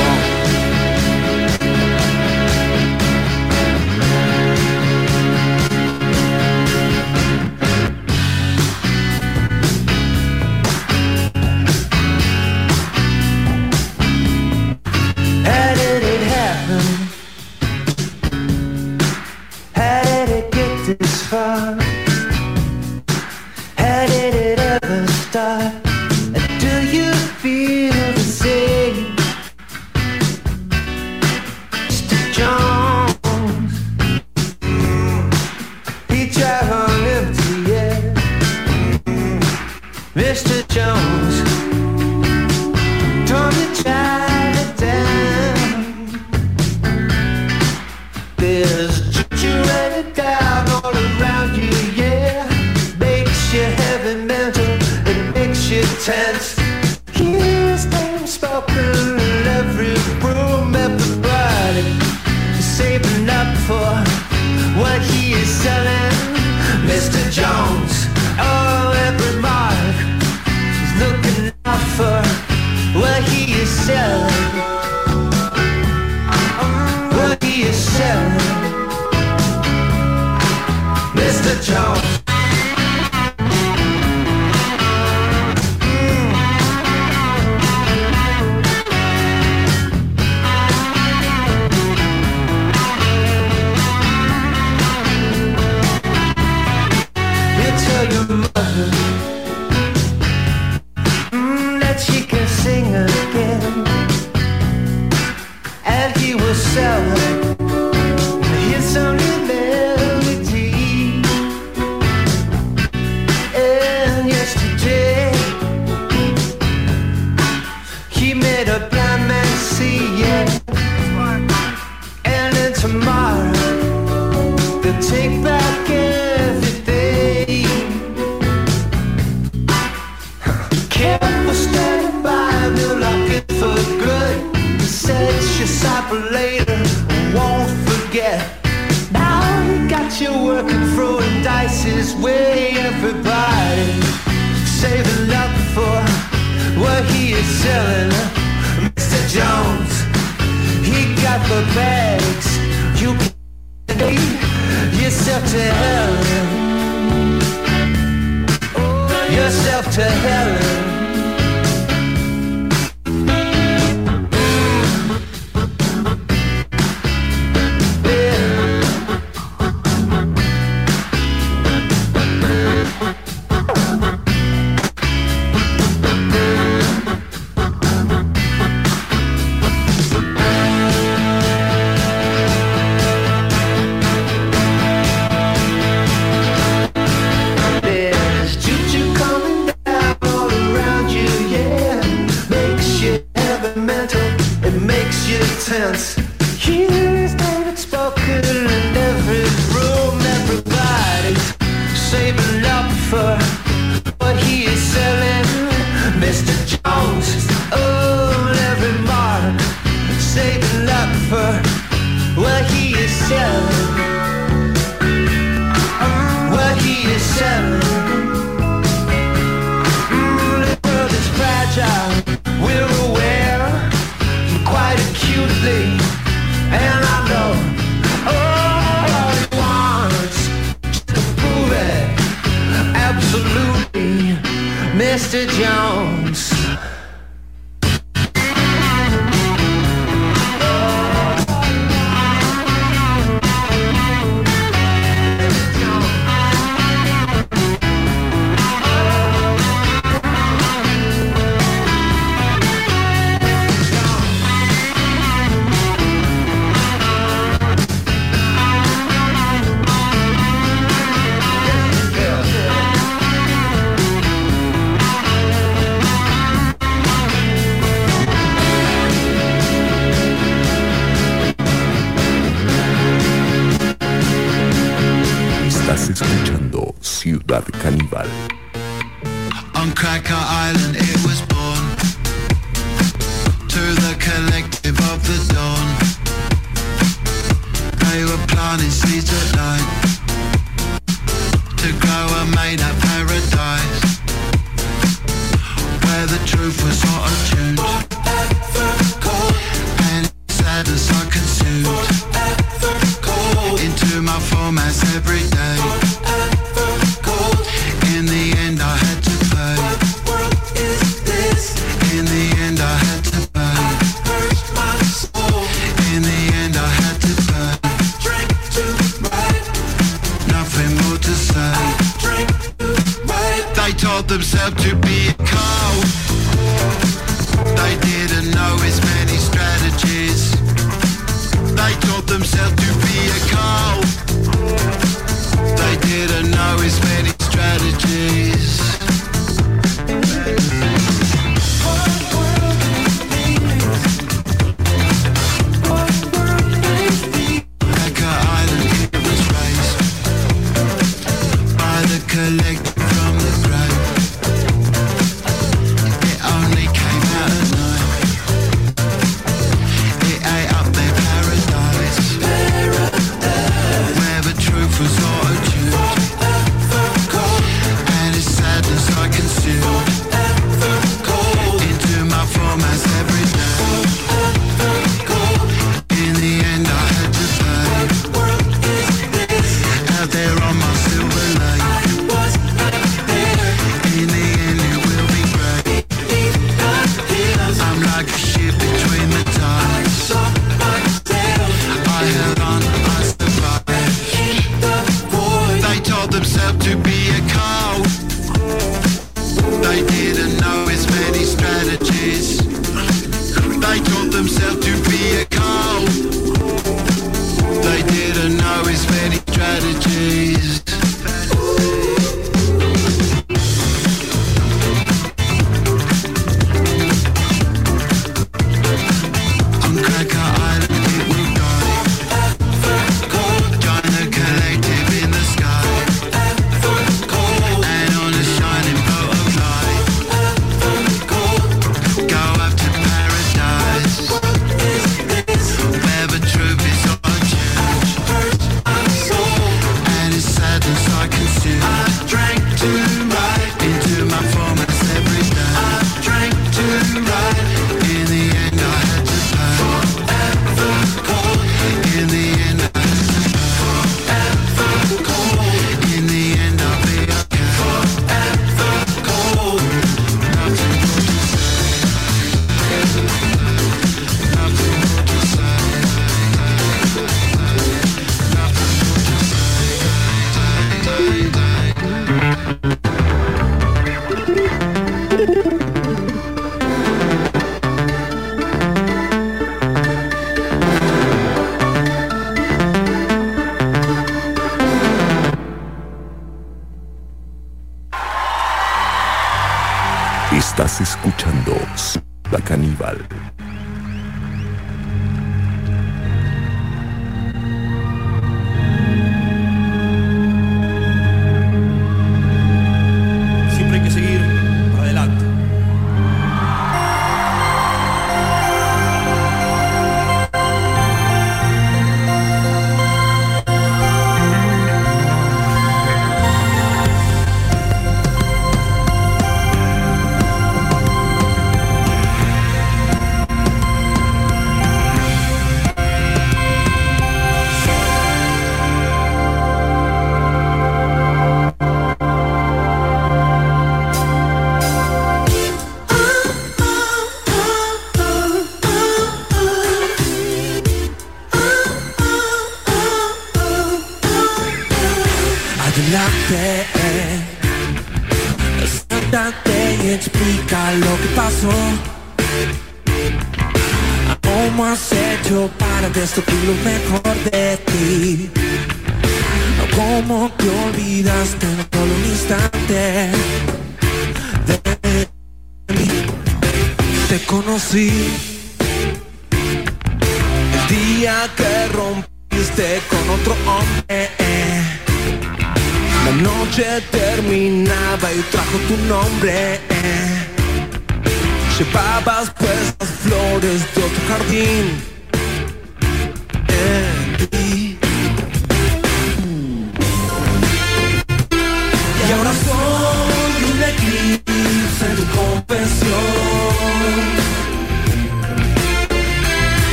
J: Mr. Jones.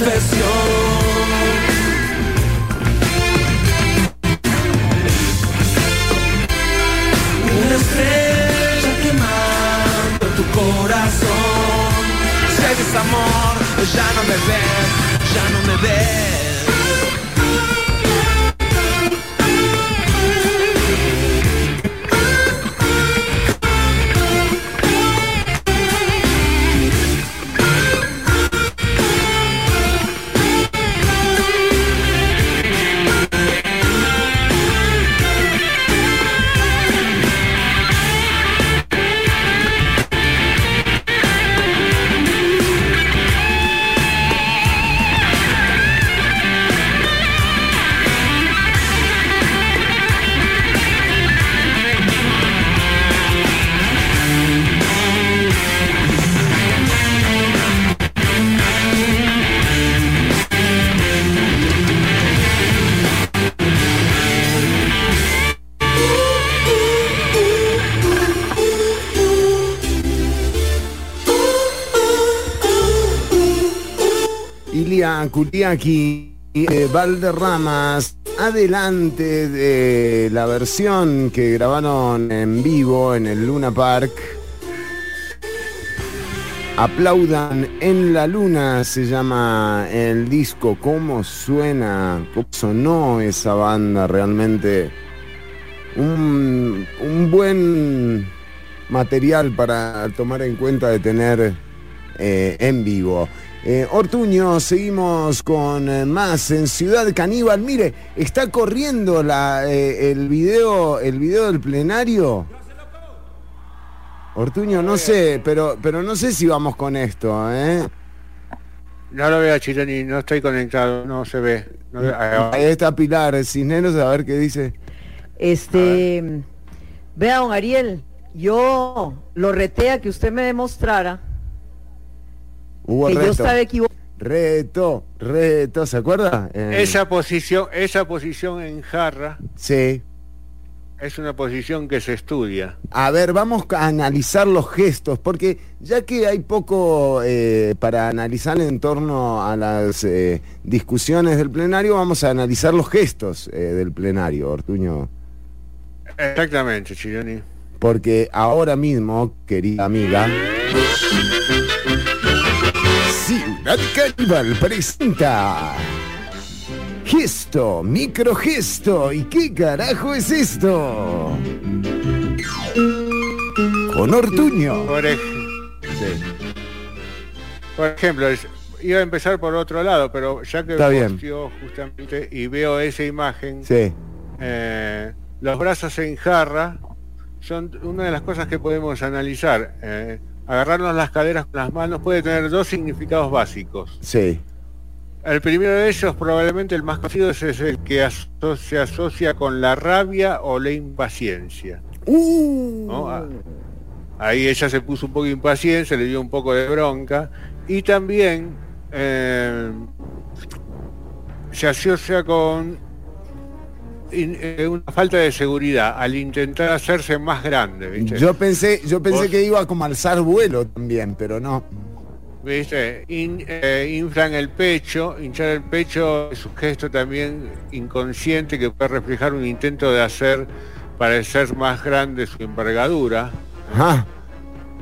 J: Confesión. Una estrella quemando tu corazón. Si hay desamor, ya no me ves, ya no me ves.
C: Ilia Kuriaki, eh, Valderramas, adelante de la versión que grabaron en vivo en el Luna Park. Aplaudan en la luna se llama el disco. ¿Cómo suena? ¿Cómo sonó esa banda realmente? Un, un buen material para tomar en cuenta de tener eh, en vivo. Eh, Ortuño, seguimos con eh, más en Ciudad Caníbal. Mire, está corriendo la, eh, el video, el video del plenario. Ortuño, no sé, pero, pero no sé si vamos con esto, ¿eh?
D: No lo veo a Chironi, no estoy conectado, no se ve. No ve- ah,
C: Ahí está Pilar Cisneros, a ver qué dice.
K: Este, vea, don Ariel, yo lo reté a que usted me demostrara
C: Hubo
K: que yo
C: reto.
K: estaba equivocado.
C: Reto, reto, ¿se acuerda? Eh,
D: Esa posición, esa posición en jarra
C: Sí.
D: es una posición que se estudia.
C: A ver, vamos a analizar los gestos, porque ya que hay poco eh, para analizar en torno a las eh, discusiones del plenario, vamos a analizar los gestos eh, del plenario, Ortuño.
D: Exactamente, Chironi.
C: Porque ahora mismo, querida amiga, Caníbal presenta gesto, microgesto. ¿Y qué carajo es esto? Con Ortuño.
D: Por, ej- por ejemplo, iba a empezar por otro lado, pero ya que posteó justamente y veo esa imagen,
C: Sí.
D: eh, los brazos en jarra son una de las cosas que podemos analizar. eh, agarrarnos las caderas con las manos puede tener dos significados básicos.
C: Sí.
D: El primero de ellos, probablemente el más conocido, es el que aso- se asocia con la rabia o la impaciencia.
C: Uh.
D: ¿no? Ah, Ahí ella se puso un poco impaciente, se le dio un poco de bronca. Y también eh, se asocia con in- eh, una falta de seguridad al intentar hacerse más grande. ¿viste?
C: Yo pensé, yo pensé
D: Vos-
C: que iba como alzar vuelo también, pero no.
D: ¿Viste? In- eh, inflan el pecho, hinchar el pecho es un gesto también inconsciente que puede reflejar un intento de hacer parecer más grande su envergadura.
C: Ajá.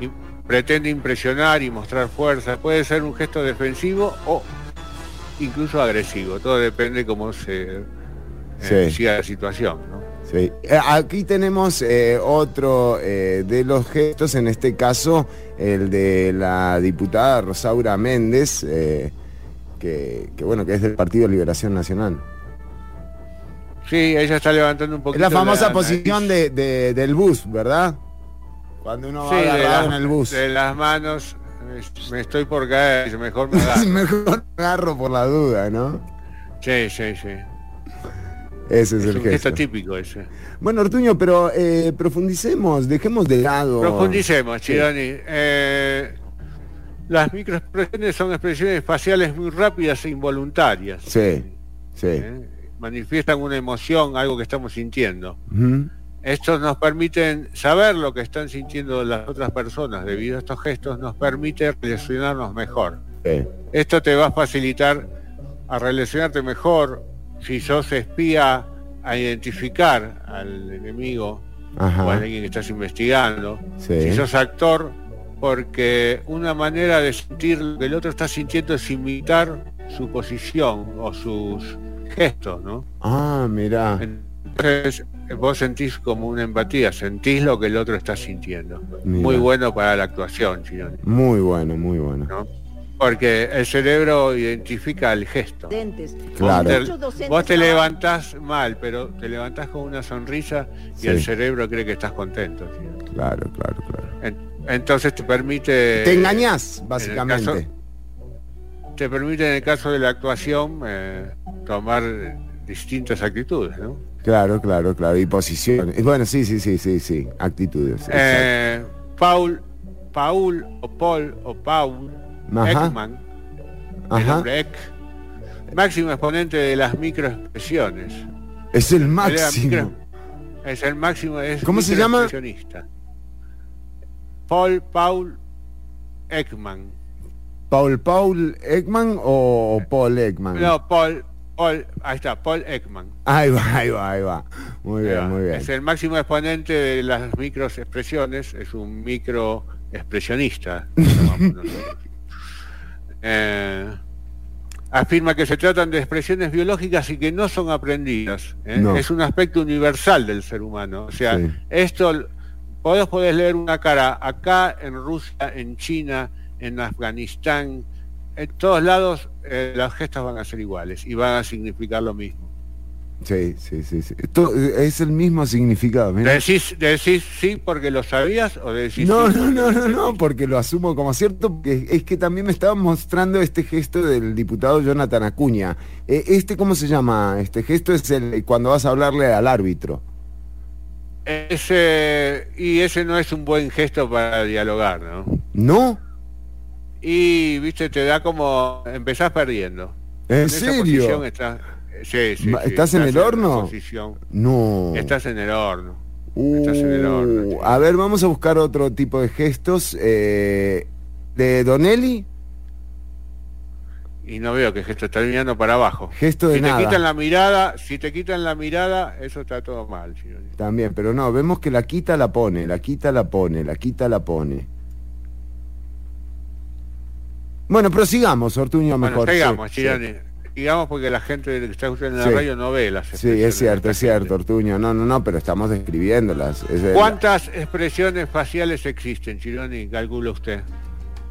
D: Y pretende impresionar y mostrar fuerza. Puede ser un gesto defensivo o incluso agresivo. Todo depende cómo se eh,
C: Sí.
D: siga la situación. ¿no?
C: Sí. Eh, Aquí tenemos eh, otro eh, de los gestos, en este caso el de la diputada Rosaura Méndez, eh, que, que, bueno, que es del Partido Liberación Nacional.
D: Sí, ella está levantando un
C: Es
D: poquito
C: la famosa posición de, de- del bus, ¿verdad? Cuando uno va agarrado en el bus.
D: de las manos. me- Me estoy por caer, mejor me agarro.
C: Mejor agarro por la duda, ¿no?
D: Sí, sí, sí.
C: Ese es,
D: Es
C: el
D: un
C: gesto.
D: gesto típico ese.
C: Bueno, Ortuño, pero eh, profundicemos, dejemos de lado.
D: Profundicemos,
C: Sí.
D: Chironi. Eh, las microexpresiones son expresiones faciales muy rápidas e involuntarias.
C: Sí, sí.
D: ¿eh? Manifiestan una emoción, algo que estamos sintiendo. Estos nos permiten saber lo que están sintiendo las otras personas. Debido a estos gestos nos permite relacionarnos mejor.
C: Sí.
D: Esto te va a facilitar a relacionarte mejor si sos espía a identificar al enemigo
C: Ajá.
D: o a alguien que estás investigando.
C: Sí.
D: Si sos actor, porque una manera de sentir lo que el otro está sintiendo es imitar su posición o sus gestos, ¿no?
C: Ah, mira.
D: Entonces vos sentís como una empatía, sentís lo que el otro está sintiendo. Muy bueno para la actuación, Chironi,
C: Muy bueno, muy bueno.
D: ¿no? Porque el cerebro identifica el gesto.
C: Claro.
D: Te- vos te levantás mal, pero te levantás con una sonrisa y
C: Sí.
D: el cerebro cree que estás contento. ¿sí?
C: Claro, claro, claro.
D: En- Entonces te permite...
C: Te engañás,
D: en
C: básicamente.
D: caso- te permite en el caso de la actuación eh, tomar distintas actitudes, ¿no?
C: Claro, claro, claro. Y posición. Y Bueno, sí, sí, sí, sí, sí. Actitudes.
D: Eh, Paul, Paul o Paul o Paul
C: Ajá.
D: Ekman, el
C: Ajá.
D: Ek, máximo exponente de las microexpresiones.
C: Es el máximo.
D: micro- es el máximo, es
C: ¿Cómo se llama?
D: Paul Paul Ekman.
C: ¿Paul Paul Ekman o, o Paul Ekman?
D: No, Paul, Paul, ahí está, Paul Ekman.
C: Ahí va, ahí va, ahí va. Muy bien, muy bien.
D: Es el máximo exponente de las microexpresiones, es un microexpresionista. Eh, afirma que se tratan de expresiones biológicas y que no son aprendidas. ¿eh?
C: No.
D: Es un aspecto universal del ser humano. O sea,
C: Sí.
D: esto, vos podés leer una cara acá, en Rusia, en China, en Afganistán, en todos lados eh, las gestas van a ser iguales y van a significar lo mismo.
C: Sí, sí, sí. sí. Esto es el mismo significado.
D: ¿Decís, decís sí porque lo sabías o decís
C: No,
D: sí
C: no, no, no, no, porque lo asumo como cierto, porque es que también me estaba mostrando este gesto del diputado Jonathan Acuña. Eh, este, ¿cómo se llama? Este gesto es el cuando vas a hablarle al árbitro.
D: Ese, y ese no es un buen gesto para dialogar, ¿no?
C: ¿No?
D: Y, viste, te da como... empezás perdiendo.
C: ¿En
D: esa
C: serio?
D: posición estás- sí, sí,
C: ¿estás en el horno?
D: posición.
C: No.
D: Estás en el horno.
C: Uh,
D: estás en el horno,
C: a ver, vamos a buscar otro tipo de gestos. eh, de Donelli,
D: Y no veo que gesto está mirando para abajo.
C: gesto de
D: si te quitan la mirada, si te quitan la mirada, eso está todo mal.
C: También, pero no, vemos que la quita, la pone, la quita, la pone, la quita, la pone. Bueno, prosigamos, Ortuño,
D: Bueno,
C: mejor.
D: sigamos,
C: sí.
D: Sigamos porque la gente que está escuchando en
C: Sí.
D: la radio no ve las
C: Sí,
D: expresiones
C: es cierto, es cierto, Ortuño. No, no, no, pero estamos describiéndolas. Es de-
D: ¿Cuántas expresiones faciales existen, Chironi? Calcula usted.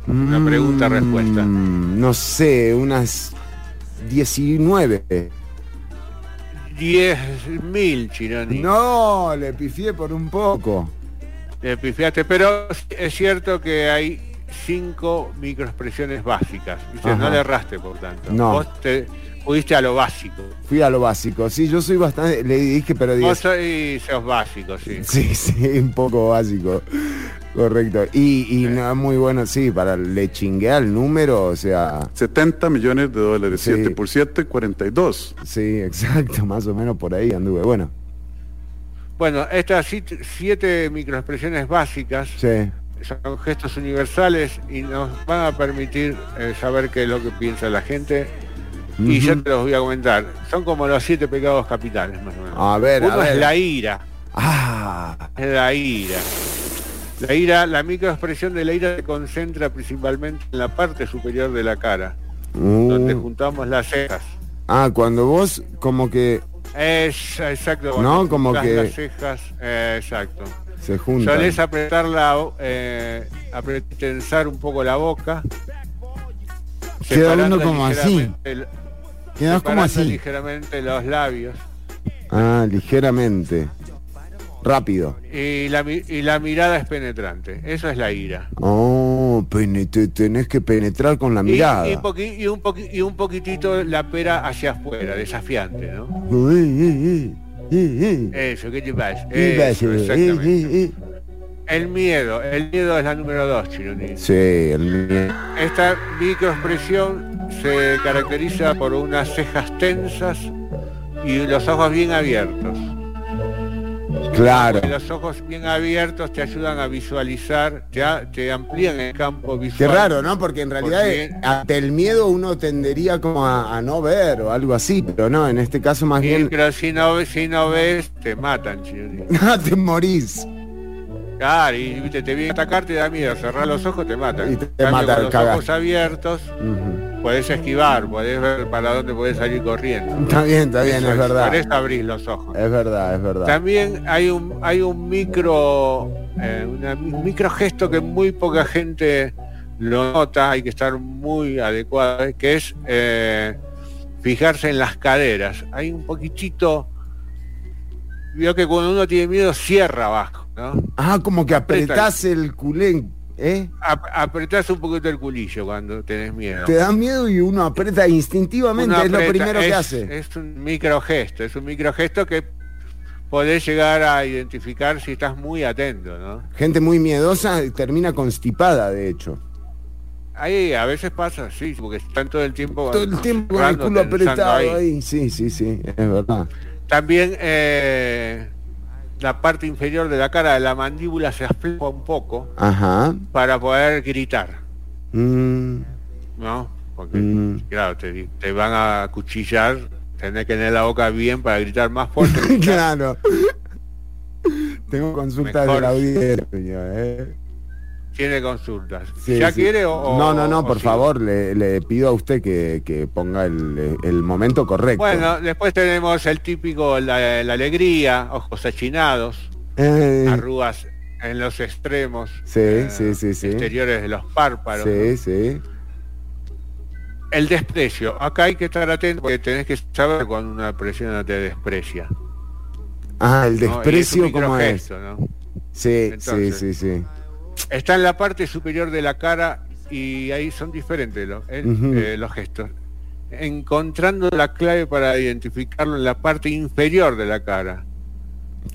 D: Una pregunta-respuesta.
C: Mm, no sé, unas 19.
D: 10.000, Chironi.
C: No, le pifié por un poco.
D: Le pifiaste, pero es cierto que hay cinco microexpresiones básicas. No le erraste, por tanto.
C: No.
D: Vos te fuiste a lo básico.
C: Fui a lo básico. Sí, yo soy bastante. Le dije, pero digo.
D: Vos sois sos básico, sí.
C: Sí, sí, un poco básico. Correcto. Y, y no, muy bueno, sí, para le chingué al número, o sea.
G: 70 millones de dólares,
C: Sí.
G: 7 por 7, 42.
C: Sí, exacto, más o menos por ahí anduve. Bueno,
D: Bueno, estas siete microexpresiones básicas
C: sí.
D: Son gestos universales y nos van a permitir eh, saber qué es lo que piensa la gente. Y yo te los voy a comentar. Son como los siete pecados capitales, más o menos.
C: A ver, a
D: Uno
C: ver.
D: es la ira.
C: Ah,
D: Es la ira. La ira, la microexpresión de la ira se concentra principalmente en la parte superior de la cara,
C: uh,
D: donde juntamos las cejas.
C: ah, cuando vos como que
D: Es exacto.
C: No, como que-
D: las cejas, eh, exacto.
C: Se juntan.
D: Solés apretar la, eh, tensar un poco la boca.
C: Queda uno como así. Quedás como así.
D: ligeramente los labios.
C: Ah, ligeramente. Rápido.
D: Y la, y la mirada es penetrante. Eso es la ira.
C: Oh, tenés que penetrar con la
D: Y-
C: mirada.
D: Y, poqui- y un poqui- y un poquitito la pera hacia afuera, desafiante, ¿no?
C: Uy, uy, uy, uy, uy.
D: Eso, ¿qué te pasa? El miedo, el miedo es la número dos, Chironi.
C: Sí, el mío.
D: Esta microexpresión se caracteriza por unas cejas tensas y los ojos bien abiertos.
C: Claro.
D: Los ojos bien abiertos te ayudan a visualizar, te, a- te amplían el campo visual.
C: Qué raro, ¿no? Porque en realidad
D: Porque-
C: eh, ante el miedo uno tendería como a, a no ver o algo así, pero no, en este caso más
D: Sí,
C: bien...
D: pero si no, ves- si no ves, te matan, Chironi.
C: Ah, te morís.
D: Claro, y viste, te viene a atacar, te da miedo, cerrar los ojos, te matan.
C: Y te- te
D: cambio,
C: mata,
D: con los ojos abiertos. Podés esquivar, podés ver para dónde podés salir corriendo.
C: Está bien, está bien,
D: Eso
C: es verdad.
D: Por eso abrís los ojos.
C: Es verdad, es verdad.
D: También hay un hay un micro eh, una- un micro gesto que muy poca gente lo nota, hay que estar muy adecuado, que es eh, fijarse en las caderas. Hay un poquitito veo que cuando uno tiene miedo cierra abajo, ¿no?
C: Ah, como que apretás el culé, ¿eh?
D: Ap- apretás un poquito el culillo cuando tenés miedo.
C: Te da miedo y uno aprieta instintivamente,
D: Uno
C: es lo primero que hace.
D: Es un microgesto, es un microgesto que podés llegar a identificar si estás muy atento, ¿no?
C: Gente muy miedosa termina constipada, de hecho.
D: Ahí a veces pasa, sí, porque están todo el tiempo
C: Todo el tiempo con el culo apretado ahí. Sí, sí, sí, es verdad.
D: También eh, la parte inferior de la cara de la mandíbula se afloja un poco
C: Ajá.
D: para poder gritar,
C: Mm,
D: ¿no? Porque,
C: Mm.
D: claro, te, te van a cuchillar, tenés que tener la boca bien para gritar más fuerte.
C: claro. Tengo consultas de
D: Mejor.
C: la audiencia, ¿eh?
D: Tiene consultas.
C: Sí,
D: ¿Ya
C: sí.
D: quiere o,
C: No, no, no, por favor, le, le pido a usted que, que ponga el, el momento correcto.
D: Bueno, después tenemos el típico, la, la alegría, ojos achinados,
C: Eh,
D: arrugas en los extremos
C: sí.
D: exteriores de los párpados.
C: sí, sí.
D: El desprecio. Acá hay que estar atento porque tenés que saber cuando una persona te desprecia.
C: Ah, el
D: ¿no? Es
C: desprecio, ¿cómo es?
D: microgesto, ¿no?
C: Sí,
D: Entonces,
C: sí, sí, sí.
D: Está en la parte superior de la cara y ahí son diferentes los,
C: Ujú.
D: eh, los gestos. Encontrando la clave para identificarlo en la parte inferior de la cara.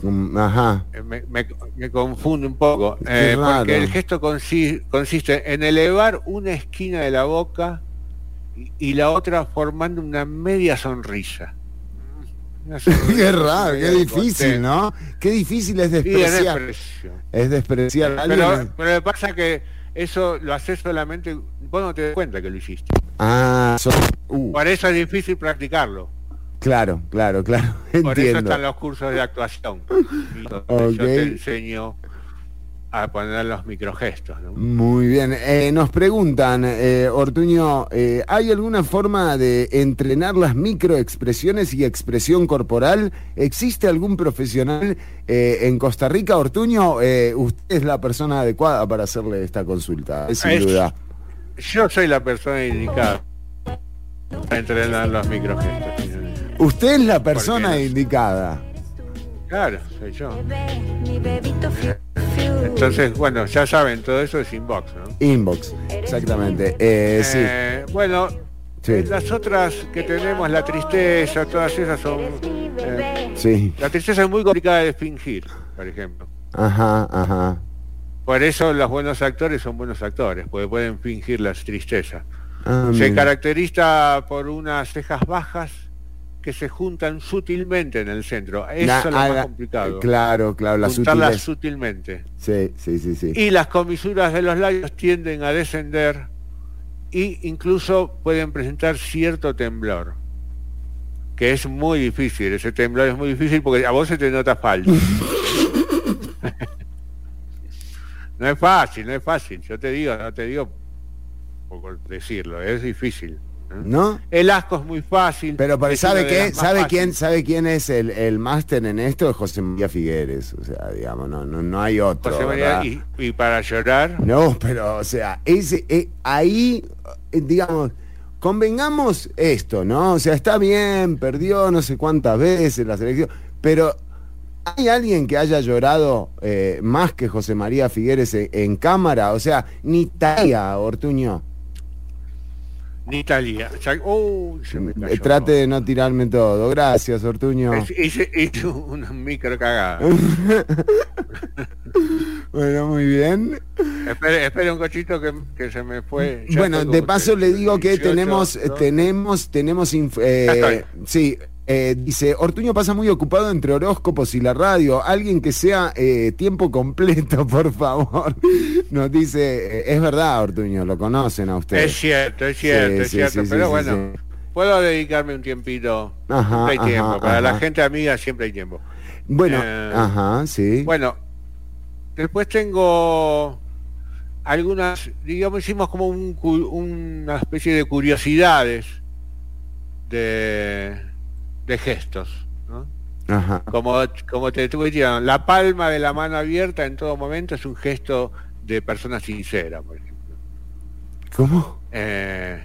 C: Mm, Ajá.
D: Eh, Me, me- me confunde un poco. Eh, porque el gesto consi- consiste en elevar una esquina de la boca y, y la otra formando una media sonrisa.
C: Qué raro, qué difícil. ¿no? Qué difícil es despreciar.
D: desprecio.
C: Es despreciar a alguien.
D: Pero, pero lo que pasa que eso lo haces solamente, vos no te das cuenta que lo hiciste.
C: Ah, so- uh,
D: Por eso es difícil practicarlo.
C: claro, claro, claro.
D: Por eso
C: Entiendo.
D: están los cursos de actuación. Y donde
C: Ok.
D: Yo te enseño a poner los microgestos. ¿no?
C: Muy bien. Eh, nos preguntan, eh, Ortuño, eh, ¿hay alguna forma de entrenar las microexpresiones y expresión corporal? ¿Existe algún profesional en Costa Rica, Ortuño? Usted es la persona adecuada para hacerle esta consulta, sin
D: Es-
C: duda.
D: Yo soy la persona indicada para entrenar los microgestos.
C: Usted es la persona indicada.
D: Claro, soy yo. Entonces, bueno, ya saben, todo eso es inbox, ¿no?
C: Inbox, exactamente. Eh, sí.
D: Eh, bueno,
C: Sí.
D: eh, las otras que tenemos, la tristeza, todas esas son... eh,
C: Sí.
D: la tristeza es muy complicada de fingir, por ejemplo.
C: Ajá, ajá.
D: Por eso los buenos actores son buenos actores, porque pueden fingir la tristeza.
C: Ah,
D: se
C: mira.
D: caracteriza por unas cejas bajas que se juntan sutilmente en el centro. Eso
C: La-
D: es lo más complicado.
C: Claro, claro, la
D: Juntarlas sutilmente.
C: Sí, sí, sí, sí.
D: Y las comisuras de los labios tienden a descender y incluso pueden presentar cierto temblor. Que es muy difícil, ese temblor es muy difícil porque a vos se te nota falso. no es fácil, no es fácil. Yo te digo, no te digo por decirlo, es difícil.
C: ¿No?
D: El asco es muy fácil.
C: Pero, ¿sabe qué? ¿Sabe quién, ¿Sabe quién es el, el máster en esto? Es José María Figueres. O sea, digamos, no, no, no hay otro.
D: José María, y, y para llorar,
C: No, pero, o sea, ese, eh, ahí, eh, digamos, convengamos esto, ¿no? O sea, está bien, perdió no sé cuántas veces la selección, pero ¿hay alguien que haya llorado eh, más que José María Figueres en, en cámara? O sea, ni Talia, Ortuño.
D: Ni Italia. Uy, se me cayó.
C: Trate de no tirarme todo. Gracias, Ortuño.
D: Hice, hice una micro cagada.
C: Bueno, muy bien.
D: espere, espere un cochito que, que se me fue. Ya
C: Bueno, de paso le digo que
D: 18,
C: tenemos, tenemos, tenemos, eh,
D: estoy.
C: sí, eh, dice, Ortuño pasa muy ocupado entre horóscopos y la radio, alguien que sea eh, tiempo completo, por favor. Nos dice, eh, es verdad, Ortuño, lo conocen a usted.
D: Es cierto, es cierto,
C: Sí,
D: es
C: sí,
D: cierto.
C: sí,
D: pero bueno, puedo dedicarme un tiempito.
C: Ajá,
D: siempre hay tiempo.
C: ajá,
D: Para la gente amiga siempre hay tiempo.
C: Bueno,
D: Eh,
C: ajá, sí.
D: Bueno, después tengo algunas, digamos, hicimos como un una especie de curiosidades de, de gestos, ¿no?
C: Ajá.
D: Como, como te tuitearon, la palma de la mano abierta en todo momento es un gesto de persona sincera, por ejemplo.
C: ¿Cómo?
D: Eh,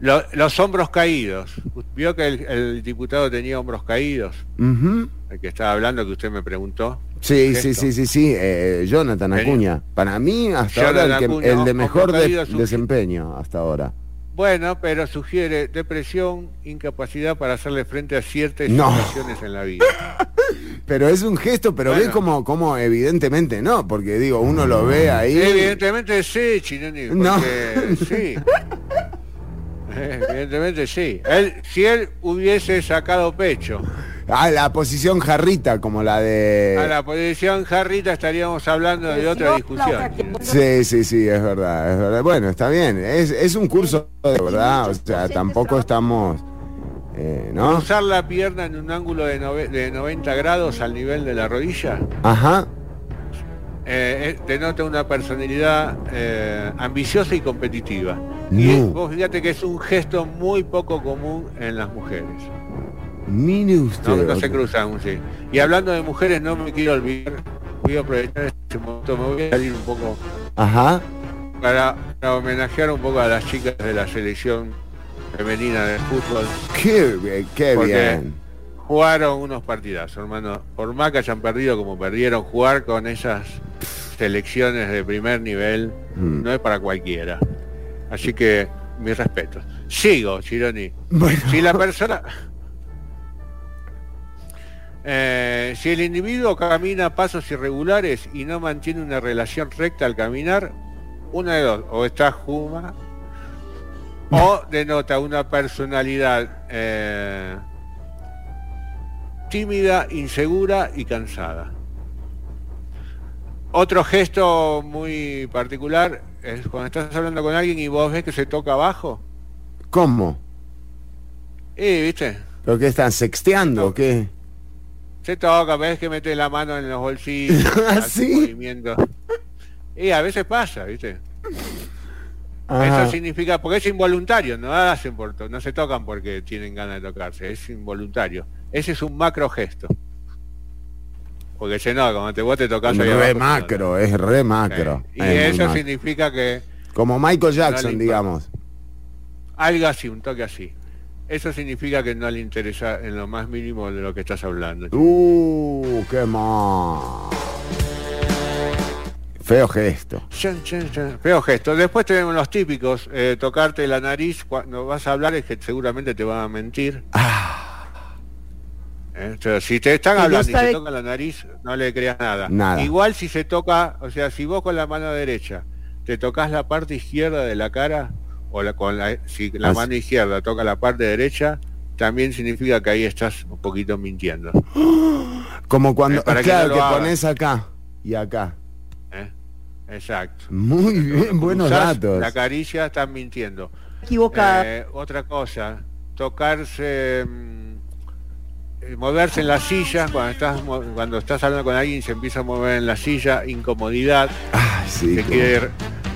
D: lo- los hombros caídos. ¿Vio que el, el diputado tenía hombros caídos? El que estaba hablando, que usted me preguntó.
C: Sí, sí, sí, sí, sí, eh, Jonathan. Acuña. Para mí, hasta
D: Jonathan
C: ahora, el, que-
D: Acuña,
C: el de mejor de- desempeño, hasta ahora.
D: Bueno, pero sugiere depresión, incapacidad para hacerle frente a ciertas
C: No.
D: situaciones en la vida.
C: Pero es un gesto, pero ve como, como evidentemente no, porque digo, uno lo ve ahí.
D: Evidentemente sí, Chinoni,
C: No.
D: porque sí. Evidentemente sí. Él, si él hubiese sacado pecho
C: Ah, la posición jarrita, como la de.
D: a la posición jarrita estaríamos hablando de otra discusión.
C: Sí, sí, sí, es verdad, es verdad. Bueno, está bien. Es, es un curso de verdad, o sea, tampoco estamos. eh, ¿No?
D: Cruzar la pierna en un ángulo de, nove- de 90 grados al nivel de la rodilla
C: Ajá.
D: eh, eh, denota una personalidad eh, ambiciosa y competitiva. Y
C: No.
D: vos fíjate que es un gesto muy poco común en las mujeres.
C: Mire
D: No,
C: usted.
D: no se cruzan, sí. Y hablando de mujeres, no me quiero olvidar, voy a aprovechar este momento, me voy a salir un poco
C: Ajá.
D: para, para homenajear un poco a las chicas de la selección femenina de fútbol.
C: Qué, bien.
D: jugaron unos partidazos, hermano. Por más que hayan perdido como perdieron, jugar con esas selecciones de primer nivel
C: Mm.
D: no es para cualquiera. Así que mis respetos. Sigo, Chironi.
C: Bueno.
D: Si la persona... Eh, si el individuo camina a pasos irregulares y no mantiene una relación recta al caminar, una de dos, o está juma o denota una personalidad eh, tímida, insegura y cansada. Otro gesto muy particular es cuando estás hablando con alguien y vos ves que se toca abajo.
C: ¿Cómo?
D: Y, ¿viste?
C: ¿Pero qué están sexteando o qué?
D: Se toca, ves que mete la mano en los bolsillos,
C: ¿Ah,
D: hace
C: sí?
D: movimientos. Y a veces pasa, ¿viste?
C: Ajá.
D: Eso significa, porque es involuntario, no hacen por no se tocan porque tienen ganas de tocarse, es involuntario. Ese es un macro gesto. Porque si no, como te vos te tocas ahí
C: re
D: abajo,
C: macro, es re macro.
D: Y
C: Es
D: eso significa que
C: Como Michael Jackson, digamos.
D: algo así, un toque así. Eso significa que no le interesa en lo más mínimo de lo que estás hablando.
C: Uh, qué mal. Feo gesto.
D: Chan, chan, chan. Feo gesto. Después tenemos los típicos, eh, tocarte la nariz cuando vas a hablar es que seguramente te van a mentir. Eh, o sea, si te están
H: Y no
D: hablando y te tocan la nariz, no le creas nada.
C: Nada.
D: Igual si se toca, o sea, si vos con la mano derecha te tocas la parte izquierda de la cara, o la, con la, si la
C: Así.
D: mano izquierda toca la parte derecha, también significa que ahí estás un poquito mintiendo.
C: Como cuando,
D: Eh, para que
C: claro,
D: no
C: que
D: lo hagas.
C: pones acá y acá.
D: ¿eh? Exacto.
C: Muy bien, buenos
D: Usás
C: datos.
D: La caricia estás mintiendo.
H: Equivocada.
D: Eh, otra cosa, tocarse, mm, eh, moverse en la silla, cuando estás, cuando estás hablando con alguien y se empieza a mover en la silla, incomodidad,
C: Ah, sí,
D: se,
C: como-
D: quiere,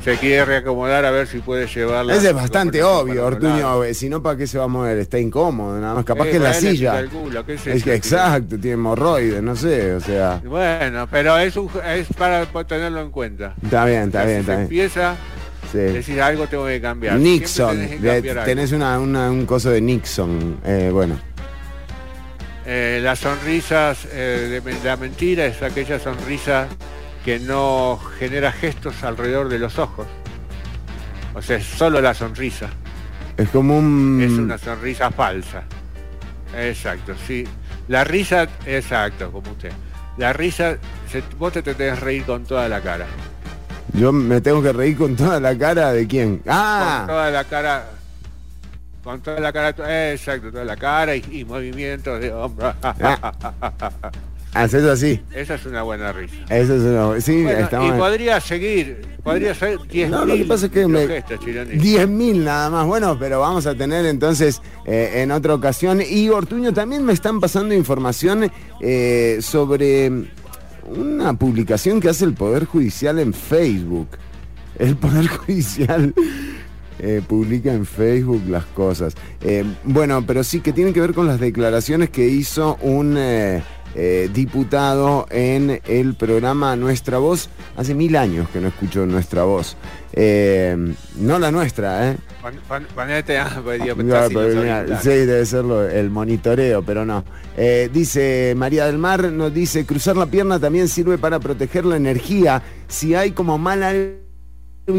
D: se quiere reacomodar a ver si puede llevarla.
C: Ese es bastante obvio. Ortuño. eh, Si no, ¿para qué se va a mover? Está incómodo, nada más. Capaz
D: Eh,
C: que es la silla.
D: pica el culo, ¿qué es
C: que exacto, tiene hemorroides, no sé, o sea.
D: Bueno, pero es, un- es para tenerlo en cuenta.
C: Está bien, está
D: Si
C: bien,
D: se
C: está bien.
D: empieza,
C: Sí.
D: decir algo tengo que cambiar.
C: Nixon,
D: Siempre tenés que
C: de-
D: cambiar algo.
C: tenés una, una- un coso de Nixon. eh, bueno,
D: Eh, las sonrisas eh, de la mentira es aquella sonrisa que no genera gestos alrededor de los ojos. O sea, es solo la sonrisa.
C: es como un.
D: Es una sonrisa falsa. Exacto, sí. La risa, exacto, como usted. La risa, se- vos te tenés que reír con toda la cara.
C: Yo me tengo que reír con toda la cara de quién.
D: Con
C: ¡Ah!
D: toda la cara. Con toda la cara, exacto, toda la cara y, y movimientos de hombro.
C: Haces así.
D: Esa es una buena risa.
C: Eso es una. Sí,
D: Bueno, y podría seguir, podría ser 10
C: No, lo que pasa es que me- 10.000 nada más. Bueno, pero vamos a tener entonces eh, en otra ocasión. Y Ortuño, también me están pasando información eh, sobre una publicación que hace el Poder Judicial en Facebook. El Poder Judicial eh, publica en Facebook las cosas. Bueno, pero sí que tiene que ver con las declaraciones que hizo un eh, diputado en el programa Nuestra Voz. Hace mil años que no escucho Nuestra Voz. Eh, no la nuestra, ¿eh?
D: Pon- pon- Ponete, ah, digo,
C: No,
D: estás sin
C: pero
D: los
C: mira,
D: auriculares.
C: sí, debe serlo el monitoreo, pero no. Eh, dice María del Mar, nos dice, cruzar la pierna también sirve para proteger la energía. Si hay como mala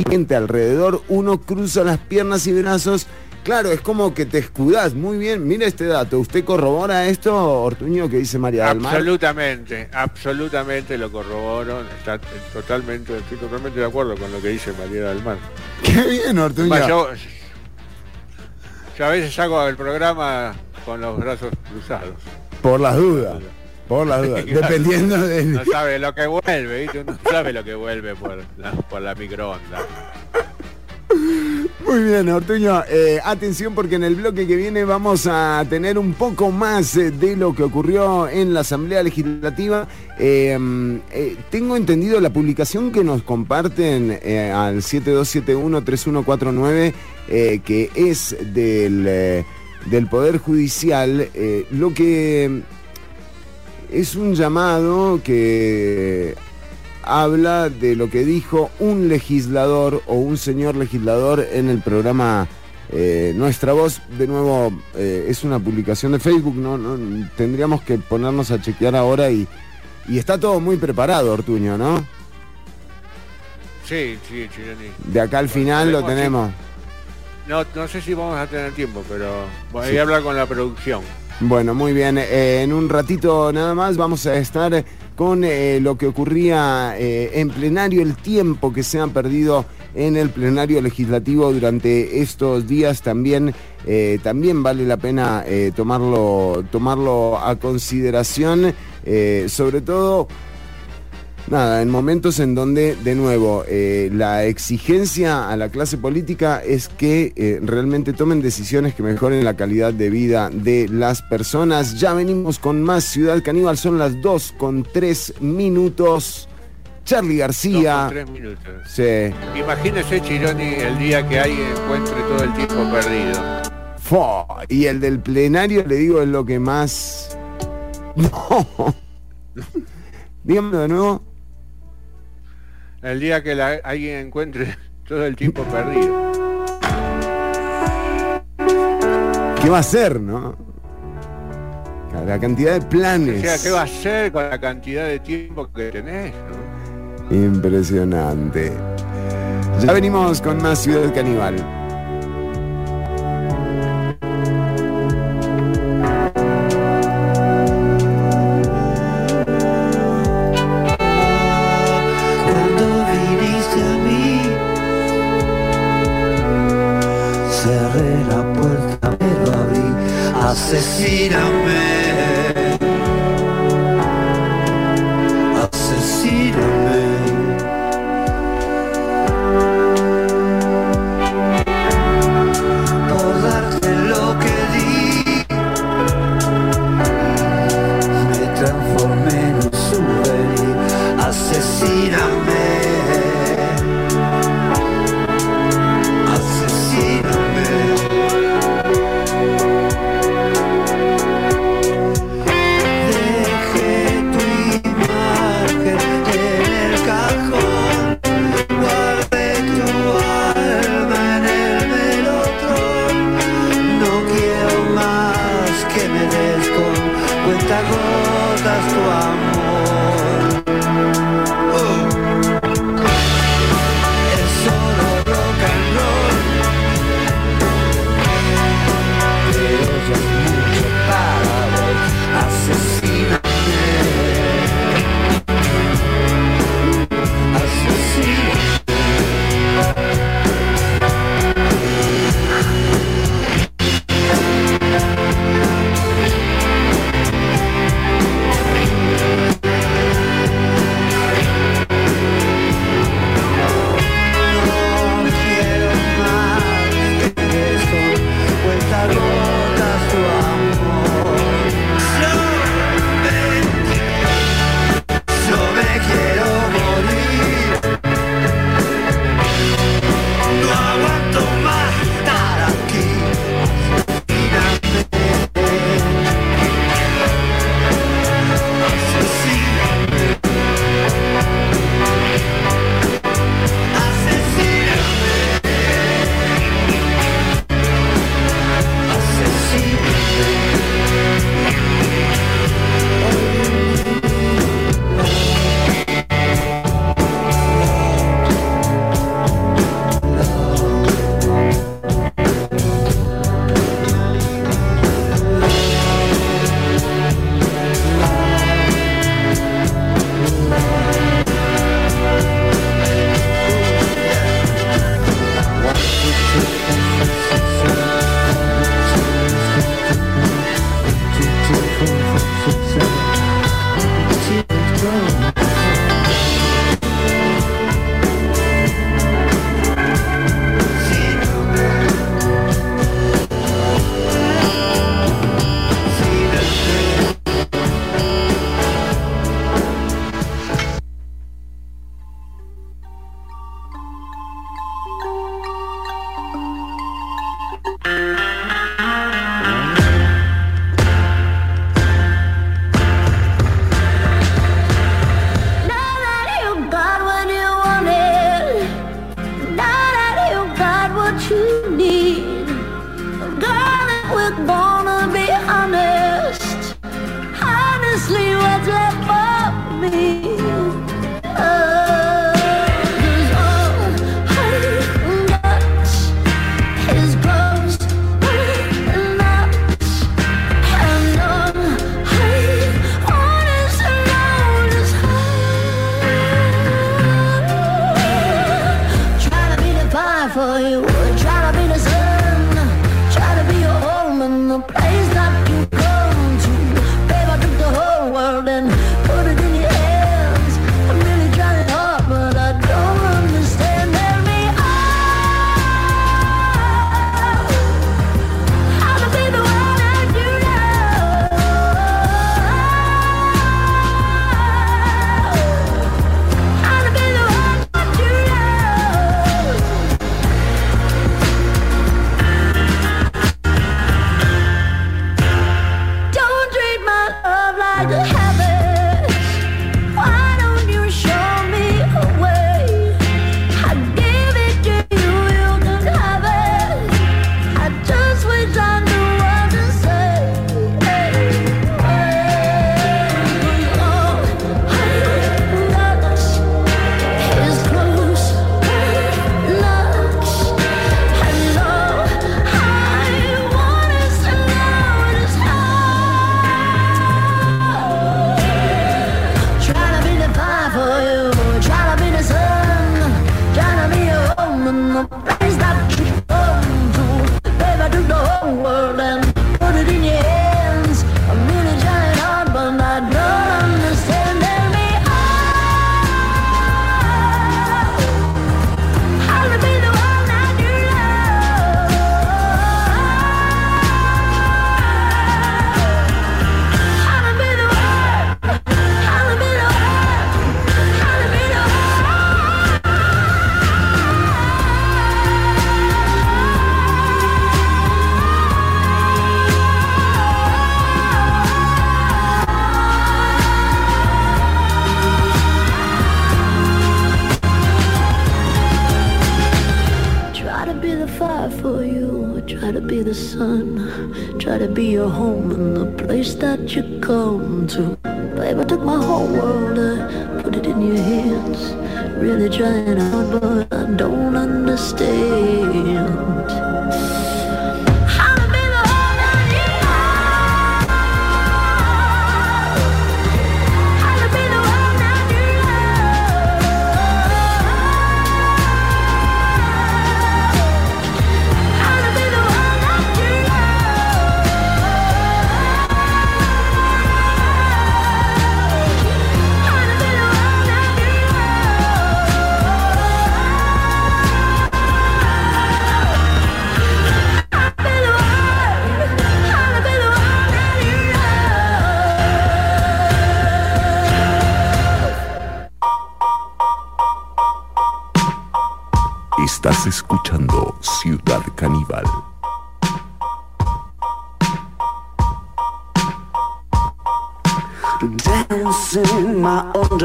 C: gente alrededor, uno cruza las piernas y brazos. Claro, es como que te escudás. Muy bien, mira este dato. ¿Usted corrobora esto, Ortuño, que dice María del Mar?
D: Absolutamente, absolutamente lo corroboro. Está totalmente, estoy totalmente de acuerdo con lo que dice María del Mar.
C: Qué bien, Ortuño.
D: Más, yo, yo a veces hago el programa con los brazos cruzados.
C: Por las dudas. Por las dudas. Dependiendo de...
D: No sabe lo que vuelve, ¿viste? Uno sabe lo que vuelve por la, por la microonda.
C: Muy bien, Ortuño. Eh, atención porque en el bloque que viene vamos a tener un poco más eh, de lo que ocurrió en la Asamblea Legislativa. Eh, mm, tengo entendido la publicación que nos comparten al 7271-3149, eh, que es del, del Poder Judicial, lo que es un llamado que habla de lo que dijo un legislador o un señor legislador en el programa eh, Nuestra Voz. De nuevo, eh, es una publicación de Facebook, ¿no? No, tendríamos que ponernos a chequear ahora y, y está todo muy preparado, Ortuño, ¿no?
D: Sí, sí, Chironi.
C: De acá al final lo tenemos.
D: No, no sé si vamos a tener tiempo, pero voy
C: Sí.
D: a hablar con la producción.
C: Bueno, muy bien. Eh, en un ratito nada más vamos a estar con eh, lo que ocurría eh, en plenario, el tiempo que se ha perdido en el plenario legislativo durante estos días también. eh, también vale la pena tomarlo, tomarlo a consideración, sobre todo Nada, en momentos en donde, de nuevo, eh, la exigencia a la clase política es que eh, realmente tomen decisiones que mejoren la calidad de vida de las personas. Ya venimos con más Ciudad Caníbal, son las 2 con 3 minutos. Charlie García.
D: con tres minutos.
C: Sí.
D: Imagínese, Chironi, el día que alguien encuentre todo el tiempo perdido.
C: Fo, Y el del plenario, le digo, es lo que más... No. Dígamelo de nuevo.
D: El día que la- alguien encuentre todo el tiempo perdido.
C: ¿Qué va a hacer, no? La cantidad de planes.
D: O sea, ¿qué va a hacer con la cantidad de tiempo que tenés? no?
L: Impresionante. Ya venimos con más Ciudad Caníbal.
M: necesita.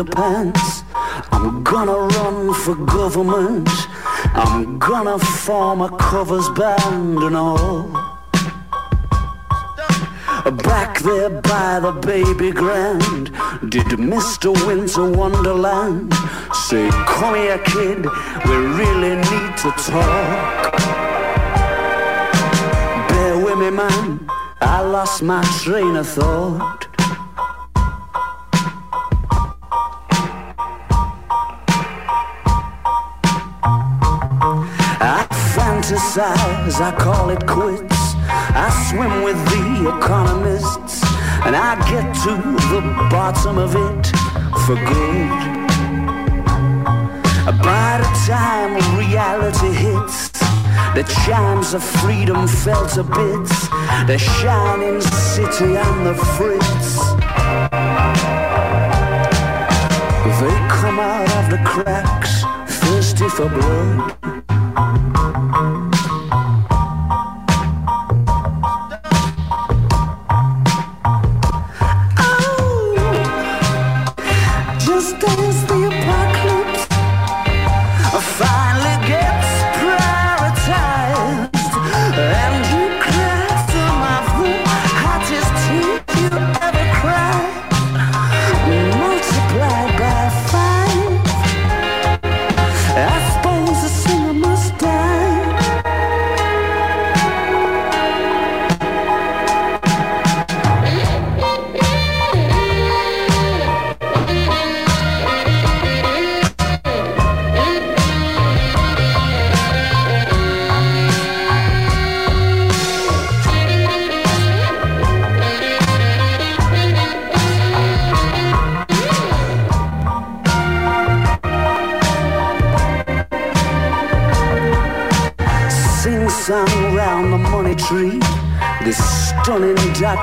M: Underpants. I'm gonna run for government. I'm gonna form a covers band and all. Back there by the baby grand, did Mr. Winter Wonderland say, Come here, kid, we really need to talk. Bear with me, man, I lost my train of thought. Fantasize, I call it quits. I swim with the economists, and I get to the bottom of it for good. By the time reality hits, the chimes of freedom fell to bits. The shining city on the fritz. They come out of the cracks, thirsty for blood.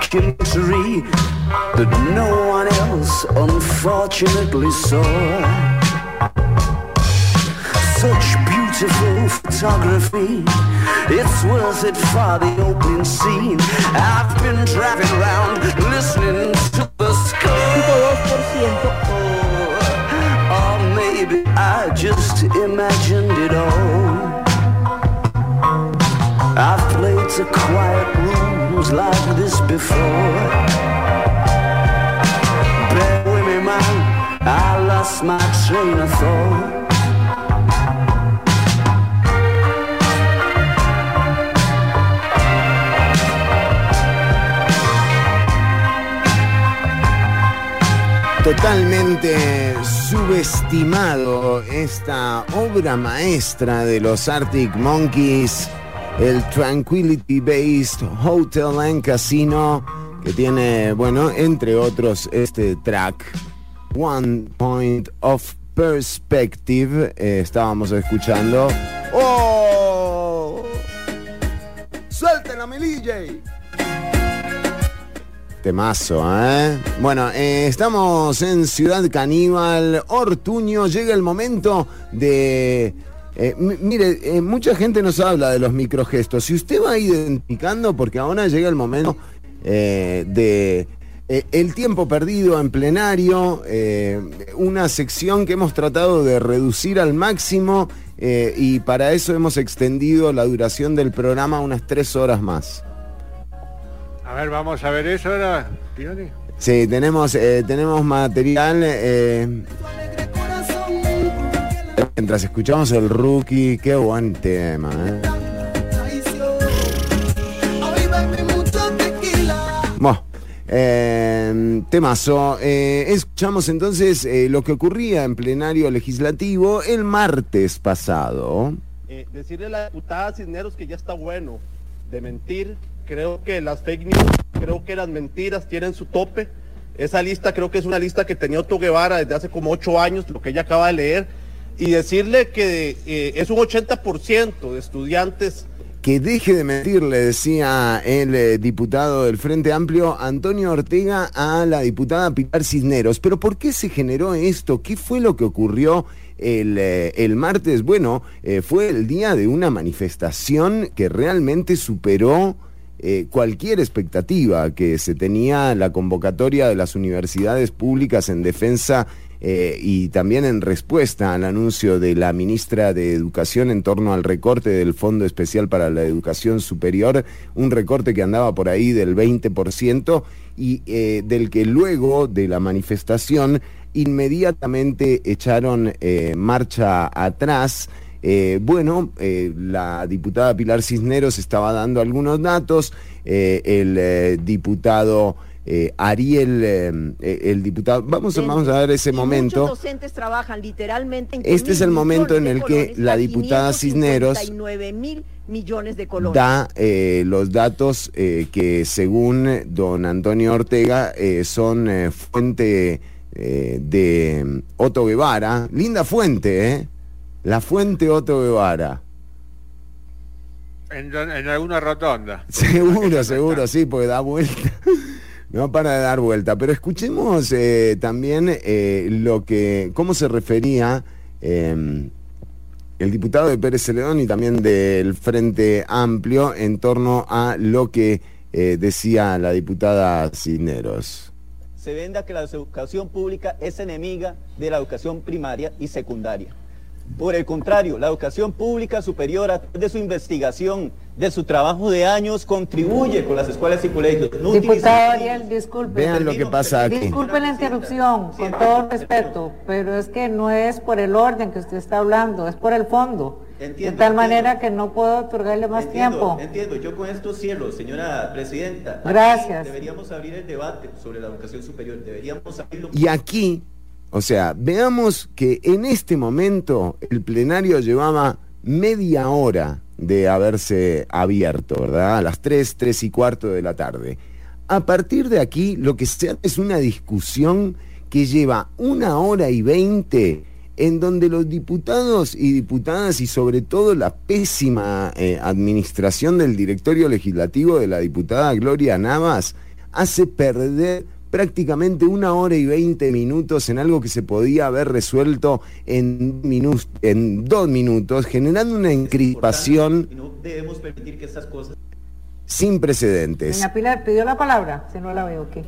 M: Documentary that no one else unfortunately saw. Such beautiful photography. It's worth it for the opening scene. I've been driving around listening to the score. Or maybe I just imagined it all. I've played to quiet rooms like this before. Bear with me, man, I lost my train of thought.
C: Totalmente subestimado esta obra maestra de los Arctic Monkeys, el Tranquility Based Hotel and Casino, que tiene, bueno, entre otros este track, One Point of Perspective, eh, estábamos escuchando. ¡Oh! ¡Suéltenla, mi DJ! Temazo, ¿eh? Bueno, eh, estamos en Ciudad Caníbal, Ortuño. Llega el momento de. Eh, mire, eh, mucha gente nos habla de los microgestos. Si usted va identificando, porque ahora llega el momento eh, de el tiempo perdido en plenario, una sección que hemos tratado de reducir al máximo y para eso hemos extendido la duración del programa unas tres horas más.
D: A ver, vamos a ver eso ahora.
C: Sí, tenemos, tenemos material. Mientras escuchamos el rookie, qué buen tema. ¿eh? Bueno, eh, temazo. Eh, escuchamos entonces eh, lo que ocurría en plenario legislativo el martes pasado.
A: Decirle a la diputada Cisneros que ya está bueno de mentir. Creo que las fake news, creo que las mentiras tienen su tope. Esa lista creo que es una lista que tenía Otto Guevara desde hace como ocho años, lo que ella acaba de leer. Y decirle que eh, es un 80% de estudiantes
C: Que deje de mentir, le decía el eh, diputado del Frente Amplio, Antonio Ortega, a la diputada Pilar Cisneros. Pero ¿por qué se generó esto? ¿Qué fue lo que ocurrió el, eh, el martes? Bueno, fue el día de una manifestación que realmente superó eh, cualquier expectativa que se tenía la convocatoria de las universidades públicas en defensa eh, y también en respuesta al anuncio de la ministra de Educación en torno al recorte del Fondo Especial para la Educación Superior, un recorte que andaba por ahí del 20% y eh, del que luego de la manifestación inmediatamente echaron eh, marcha atrás. Bueno, la diputada Pilar Cisneros estaba dando algunos datos, el diputado eh, Ariel, eh, eh, el diputado, vamos, a- vamos a ver ese momento.
H: Muchos docentes trabajan literalmente en
C: Este es el momento en el que la diputada Cisneros
H: 559 mil millones de colones.
C: da eh, los datos eh, que según don Antonio Ortega eh, son eh, fuente eh, de mm, Otto Guevara. Linda fuente, ¿eh? La fuente Otto Guevara.
D: En, en alguna rotonda.
C: Seguro, seguro, sí, porque da vuelta. No para de dar vuelta. Pero escuchemos eh, también eh, lo que, cómo se refería eh, el diputado de Pérez Celedón y también del Frente Amplio en torno a lo que eh, decía la diputada Cisneros.
N: se venda que la educación pública es enemiga de la educación primaria y secundaria. Por el contrario, la educación pública superior, a través de su investigación, de su trabajo de años, contribuye con las escuelas y colegios. No
H: Diputado Ariel, disculpe.
C: Vean lo que pasa aquí.
H: Disculpe la interrupción, con todo respeto, pero es que no es por el orden que usted está hablando, es por el fondo.
N: Entiendo,
H: de tal
N: entiendo.
H: manera que no puedo otorgarle más
N: Entiendo,
H: tiempo.
N: Entiendo, yo con esto cierro, señora presidenta. Aquí
H: Gracias.
N: Deberíamos abrir el debate sobre la educación superior, deberíamos abrirlo.
C: Y aquí, o sea, veamos que en este momento el plenario llevaba media hora de haberse abierto, ¿verdad? A las 3, 3 y cuarto de la tarde. A partir de aquí, lo que se hace es una discusión que lleva una hora y veinte en donde los diputados y diputadas y sobre todo la pésima eh, administración del directorio legislativo de la diputada Gloria Navas hace perder prácticamente una hora y veinte minutos en algo que se podía haber resuelto en, minus- en dos minutos, generando una encripación
N: Y no debemos permitir que estas cosas
C: sin precedentes.
H: Doña Pilar, ¿pidió la palabra? Si no la veo, ¿qué?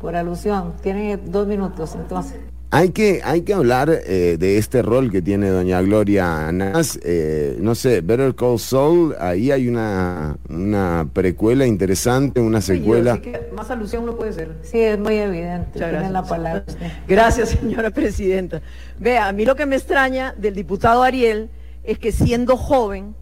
H: Por alusión, tiene dos minutos entonces.
C: Hay que, hay que hablar eh, de este rol que tiene doña Gloria Nas. eh, no sé, Better Call Saul, ahí hay una, una precuela interesante, una secuela.
H: Así que más alusión no puede ser. Sí, es muy evidente.
K: Gracias.
H: la palabra usted.
K: Gracias, señora presidenta. Vea, a mí lo que me extraña del diputado Ariel es que siendo joven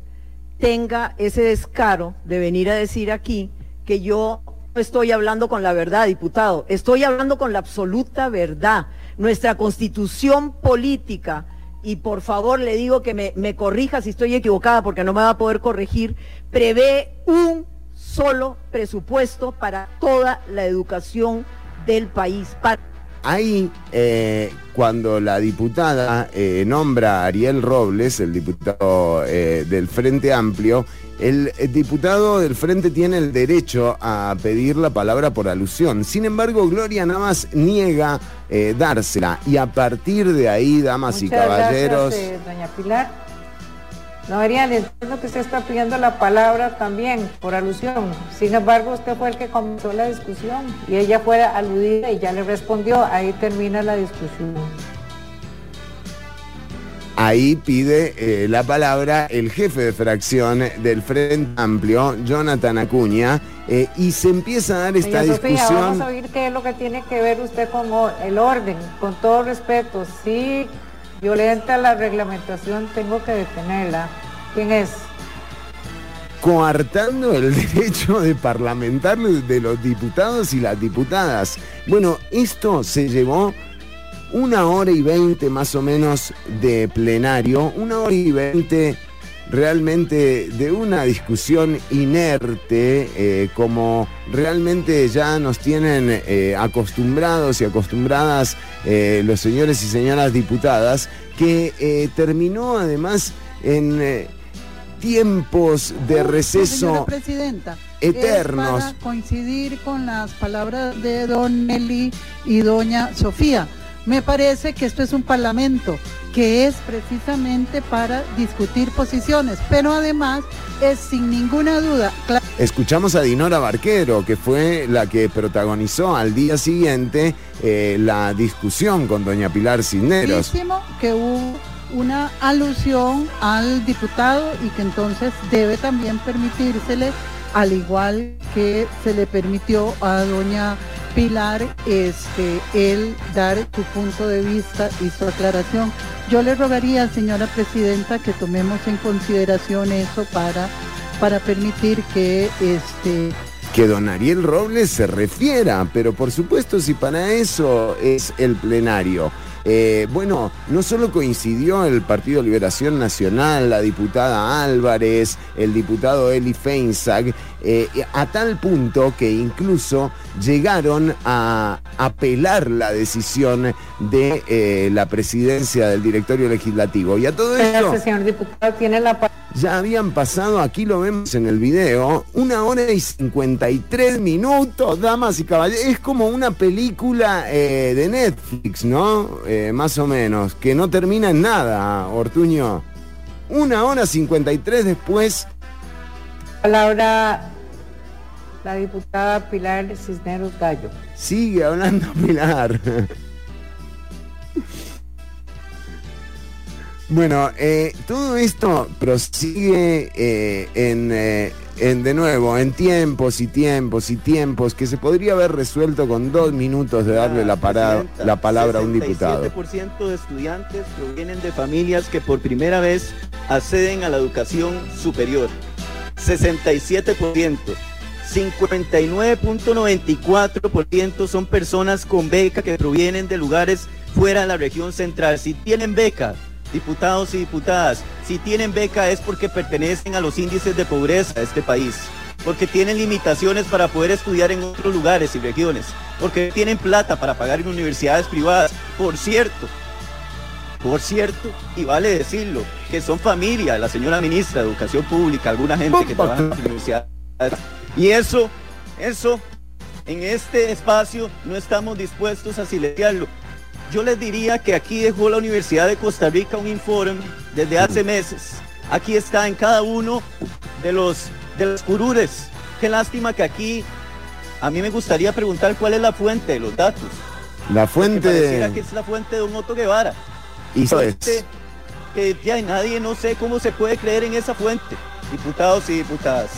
K: tenga ese descaro de venir a decir aquí que yo no estoy hablando con la verdad, diputado. Estoy hablando con la absoluta verdad. Nuestra constitución política, y por favor le digo que me, corrija si estoy equivocada porque no me va a poder corregir, prevé un solo presupuesto para toda la educación del país.
C: Ahí, eh, cuando la diputada eh, nombra a Ariel Robles, el diputado eh, del Frente Amplio, el, eh, diputado del Frente tiene el derecho a pedir la palabra por alusión. Sin embargo, Gloria Navas niega eh, dársela. Y a partir de ahí, damas y caballeros,
H: Gracias, eh, doña Pilar.
O: No, Ariel, entiendo que usted está pidiendo la palabra también por alusión. Sin embargo, usted fue el que comenzó la discusión y ella fue aludida y ya le respondió. Ahí termina la discusión.
C: Ahí pide eh, la palabra el jefe de fracción del Frente Amplio, Jonathan Acuña, eh, y se empieza a dar esta
O: Doña Sofía,
C: discusión.
O: vamos a oír qué es lo que tiene que ver usted con el orden. Con todo respeto, si violenta la reglamentación, tengo que detenerla. ¿Quién es?
C: coartando el derecho de parlamentar de los diputados y las diputadas. Bueno, esto se llevó una hora y veinte más o menos de plenario, una hora y veinte realmente de una discusión inerte, eh, como realmente ya nos tienen eh, acostumbrados y acostumbradas eh, los señores y señoras diputadas, que terminó además en tiempos de receso
P: presidenta,
C: eternos.
P: es para coincidir con las palabras de don Nelly y doña Sofía. Me parece que esto es un parlamento que es precisamente para discutir posiciones, pero además es sin ninguna duda
C: Escuchamos a Dinora Barquero, que fue la que protagonizó al día siguiente eh, la discusión con doña Pilar Cisneros.
P: que hubo una alusión al diputado y que entonces debe también permitírsele, al igual que se le permitió a doña Pilar, este, el dar su punto de vista y su aclaración. Yo le rogaría, señora presidenta, que tomemos en consideración eso para, para permitir que este,
C: Que don Ariel Robles se refiera, pero por supuesto si para eso es el plenario. Eh, bueno, no solo coincidió el Partido Liberación Nacional, la diputada Álvarez, el diputado Eli Feinzag, eh, a tal punto que incluso llegaron a apelar la decisión de eh, la presidencia del directorio legislativo. Y a todo esto...
O: Gracias, señor diputado. Tiene la.
C: Ya habían pasado, aquí lo vemos en el video, una hora y 53 minutos, damas y caballeros. Es como una película eh, de Netflix, ¿no? Más o menos, que no termina en nada, Ortuño. Una hora 53 después.
O: Palabra la diputada Pilar Cisneros Gallo.
C: Sigue hablando Pilar. Bueno, eh, todo esto prosigue eh, en, eh, en, de nuevo, en tiempos y tiempos y tiempos que se podría haber resuelto con dos minutos de darle la, para-
N: Presidenta,
C: la palabra a un diputado.
N: 67% de estudiantes provienen de familias que por primera vez acceden a la educación superior. 67%. 59.94% son personas con beca que provienen de lugares fuera de la región central. Si tienen beca, diputados y diputadas, si tienen beca es porque pertenecen a los índices de pobreza de este país, porque tienen limitaciones para poder estudiar en otros lugares y regiones, porque tienen plata para pagar en universidades privadas. Por cierto, por cierto, y vale decirlo, que son familia, la señora ministra de Educación Pública, alguna gente que trabaja en las universidades. Y eso, eso, en este espacio no estamos dispuestos a silenciarlo. Yo les diría que aquí dejó la Universidad de Costa Rica un informe desde hace meses. Aquí está en cada uno de los, de los curures. Qué lástima que aquí, a mí me gustaría preguntar cuál es la fuente de los datos.
C: La fuente
N: pareciera
C: de...
N: que es la fuente de un Otto Guevara.
C: Y.
N: Fuente que ya nadie, no sé cómo se puede creer en esa fuente, diputados y diputadas.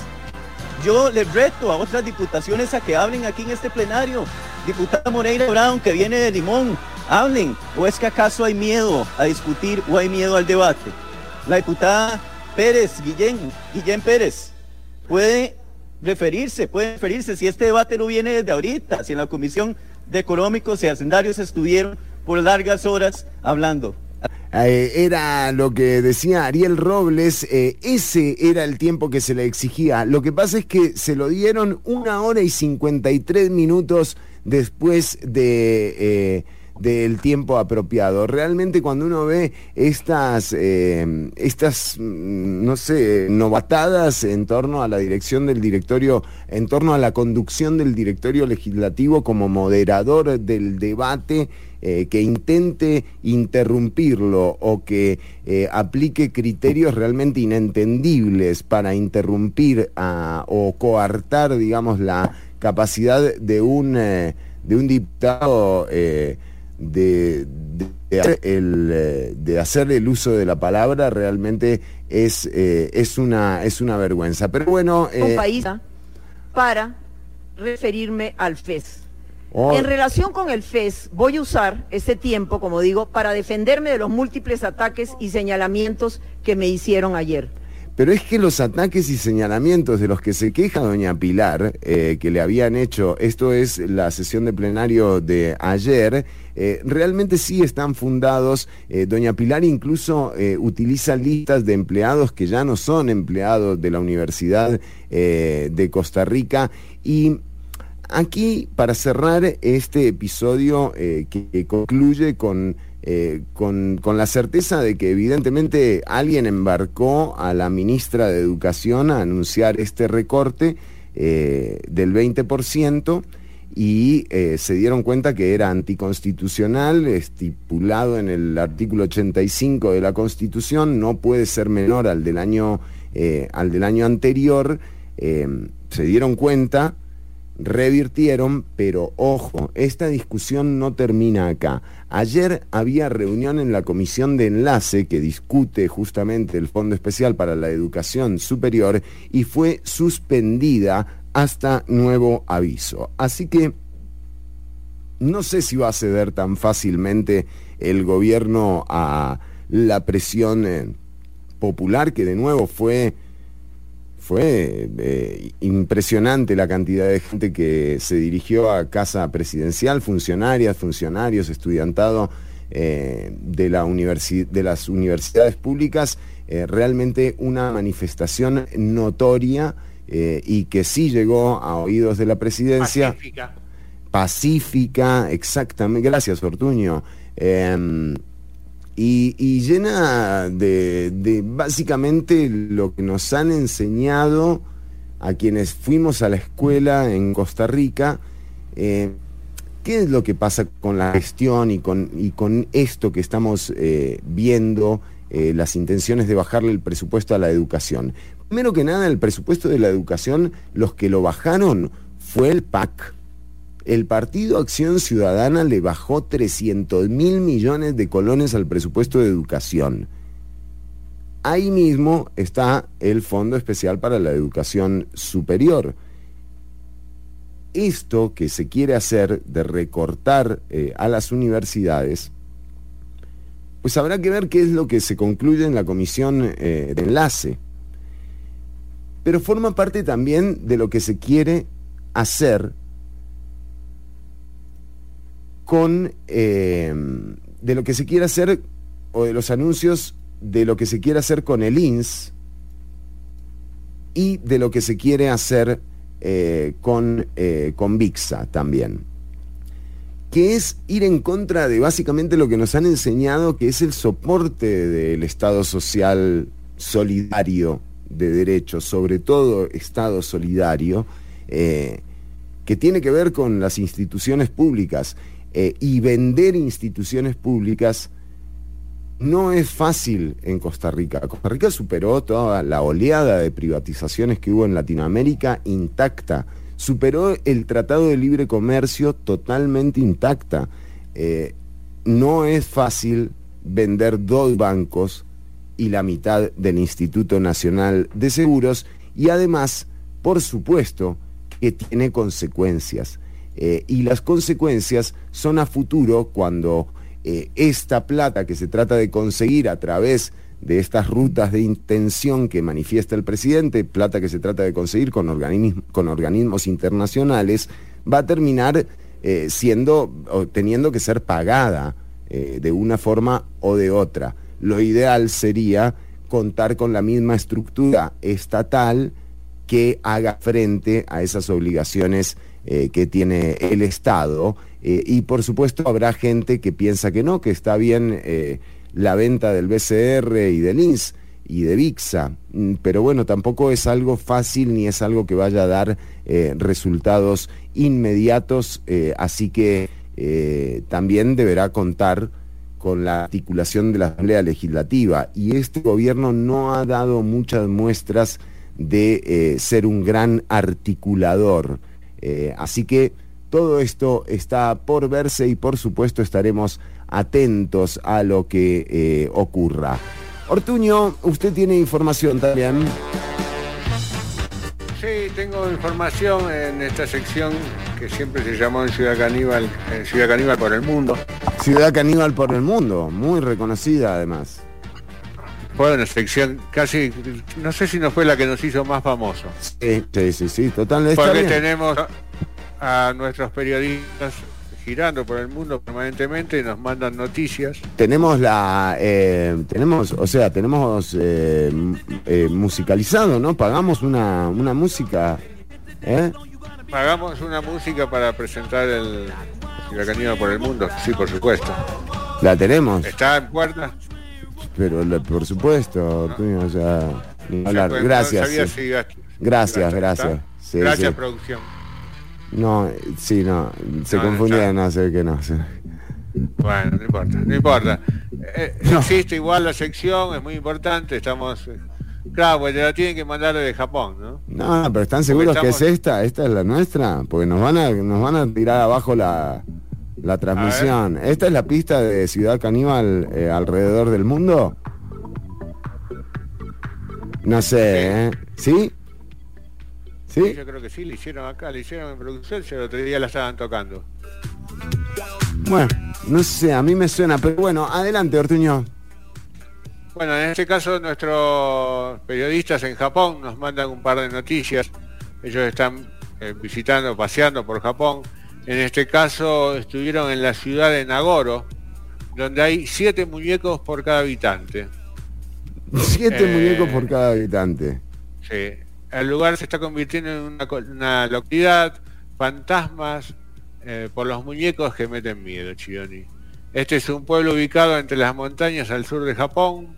N: Yo les reto a otras diputaciones a que hablen aquí en este plenario. Diputada Moreira Brown, que viene de Limón, hablen. ¿O es que acaso hay miedo a discutir o hay miedo al debate? La diputada Pérez, Guillén, Guillén Pérez, puede referirse, puede referirse si este debate no viene desde ahorita, si en la Comisión de Económicos y Hacendarios estuvieron por largas horas hablando.
C: Eh, era lo que decía Ariel Robles, eh, ese era el tiempo que se le exigía. Lo que pasa es que se lo dieron una hora y 53 minutos después de, eh, del tiempo apropiado. Realmente cuando uno ve estas, eh, estas, mm, no sé, novatadas en torno a la dirección del directorio, en torno a la conducción del directorio legislativo como moderador del debate, eh, que intente interrumpirlo o que eh, aplique criterios realmente inentendibles para interrumpir ah, o coartar, digamos, la capacidad de un, de un diputado de, hacer el, eh, de hacer el uso de la palabra realmente es, eh, es, una, es una vergüenza. Pero bueno...
K: un
C: eh,
K: país para referirme al FES.
C: Oh.
K: En relación con el FES, voy a usar ese tiempo, como digo, para defenderme de los múltiples ataques y señalamientos que me hicieron ayer.
C: Pero es que los ataques y señalamientos de los que se queja doña Pilar, eh, que le habían hecho, esto es la sesión de plenario de ayer, eh, realmente sí están fundados. Eh, doña Pilar incluso eh, utiliza listas de empleados que ya no son empleados de la Universidad de Costa Rica y aquí, para cerrar este episodio que, concluye con, con, con la certeza de que evidentemente alguien embarcó a la ministra de Educación a anunciar este recorte eh, del 20% y eh, se dieron cuenta que era anticonstitucional, estipulado en el artículo 85 de la Constitución, no puede ser menor al del año, eh, al del año anterior. Eh, se dieron cuenta, revirtieron, pero ojo, esta discusión no termina acá. Ayer había reunión en la comisión de enlace que discute justamente el Fondo Especial para la Educación Superior y fue suspendida hasta nuevo aviso. Así que no sé si va a ceder tan fácilmente el gobierno a la presión eh, popular, que de nuevo fue, fue eh, impresionante la cantidad de gente que se dirigió a casa presidencial, funcionarias, funcionarios, estudiantado eh, de, la universi- de las universidades públicas, realmente una manifestación notoria eh, y que sí llegó a oídos de la presidencia
D: Pacífica.
C: pacífica, exactamente, gracias Ortuño, eh, y, y llena de, de básicamente lo que nos han enseñado a quienes fuimos a la escuela en Costa Rica, eh, qué es lo que pasa con la gestión y con, y con esto que estamos eh, viendo, eh, las intenciones de bajarle el presupuesto a la educación. Primero que nada, el presupuesto de la educación, los que lo bajaron fue el PAC. El Partido Acción Ciudadana le bajó 300 mil millones de colones al presupuesto de educación. Ahí mismo está el Fondo Especial para la Educación Superior. Esto que se quiere hacer de recortar eh, a las universidades, pues habrá que ver qué es lo que se concluye en la comisión eh, de enlace. Pero forma parte también de lo que se quiere hacer con eh, de lo que se quiere hacer o de los anuncios de lo que se quiere hacer con el INS y de lo que se quiere hacer eh, con, eh, con VIXA también. Que es ir en contra de básicamente lo que nos han enseñado que es el soporte del Estado social solidario de derechos, sobre todo Estado solidario, eh, que tiene que ver con las instituciones públicas. Eh, y vender instituciones públicas no es fácil en Costa Rica. Costa Rica superó toda la oleada de privatizaciones que hubo en Latinoamérica intacta. Superó el Tratado de Libre Comercio totalmente intacta. Eh, no es fácil vender dos bancos y la mitad del Instituto Nacional de Seguros y además, por supuesto, que tiene consecuencias. Eh, y las consecuencias son a futuro cuando eh, esta plata que se trata de conseguir a través de estas rutas de intención que manifiesta el presidente, plata que se trata de conseguir con, organism- con organismos internacionales, va a terminar eh, siendo o teniendo que ser pagada de una forma o de otra. Lo ideal sería contar con la misma estructura estatal que haga frente a esas obligaciones eh, que tiene el Estado. Eh, y por supuesto habrá gente que piensa que no, que está bien eh, la venta del BCR y del INS y de VIXA, Mm, pero bueno, tampoco es algo fácil ni es algo que vaya a dar resultados inmediatos, así que también deberá contar con la articulación de la Asamblea Legislativa y este gobierno no ha dado muchas muestras de eh, ser un gran articulador. Eh, así que todo esto está por verse y por supuesto estaremos atentos a lo que eh, ocurra. Ortuño, usted tiene información también.
D: Sí, tengo información en esta sección que siempre se llamó en Ciudad Caníbal, en Ciudad Caníbal por el mundo.
C: Ciudad Caníbal por el mundo, muy reconocida además.
D: Fue una sección casi, no sé si no fue la que nos hizo más famoso.
C: Sí, sí, sí, sí total. está
D: Porque tenemos a nuestros periodistas girando por el mundo permanentemente y nos mandan noticias.
C: Tenemos la, eh, tenemos, o sea, tenemos eh, eh, musicalizado, ¿no? Pagamos una, una música, ¿eh?
D: Pagamos una música para presentar el Caníbal por el mundo. Sí, por supuesto.
C: La tenemos,
D: Está en puerta.
C: pero la- por supuesto, Ortuño, o sea, hablar.
D: pues,
C: Gracias. sí.
D: si
C: Gracias, gracias. Sí,
D: Gracias,
C: sí.
D: producción.
C: No, sí, no, se
D: No,
C: confundía, no sé que no. sí.
D: Bueno, no importa, no importa. Eh, Existe igual la sección, es muy importante, estamos... eh, Claro, pues te la tienen que mandar desde Japón, ¿no?
C: No, pero ¿están seguros que es esta? ¿Esta es la nuestra? Porque nos van a, nos van a tirar abajo la, la transmisión. ¿Esta es la pista de Ciudad Caníbal eh, alrededor del mundo? No sé, ¿eh? ¿Sí? ¿Sí?
D: Yo creo que sí, le hicieron acá, le hicieron en producción, el otro día la estaban tocando.
C: Bueno, no sé, a mí me suena, pero bueno, adelante, Ortuño.
D: Bueno, en este caso nuestros periodistas en Japón nos mandan un par de noticias. Ellos están eh, visitando, paseando por Japón. En este caso estuvieron en la ciudad de Nagoro, donde hay siete muñecos por cada habitante.
C: Siete
D: Eh,
C: muñecos por cada habitante.
D: Sí. El lugar se está convirtiendo en una, localidad, fantasmas eh, por los muñecos que meten miedo, Chiyoni. Este es un pueblo ubicado entre las montañas al sur de Japón.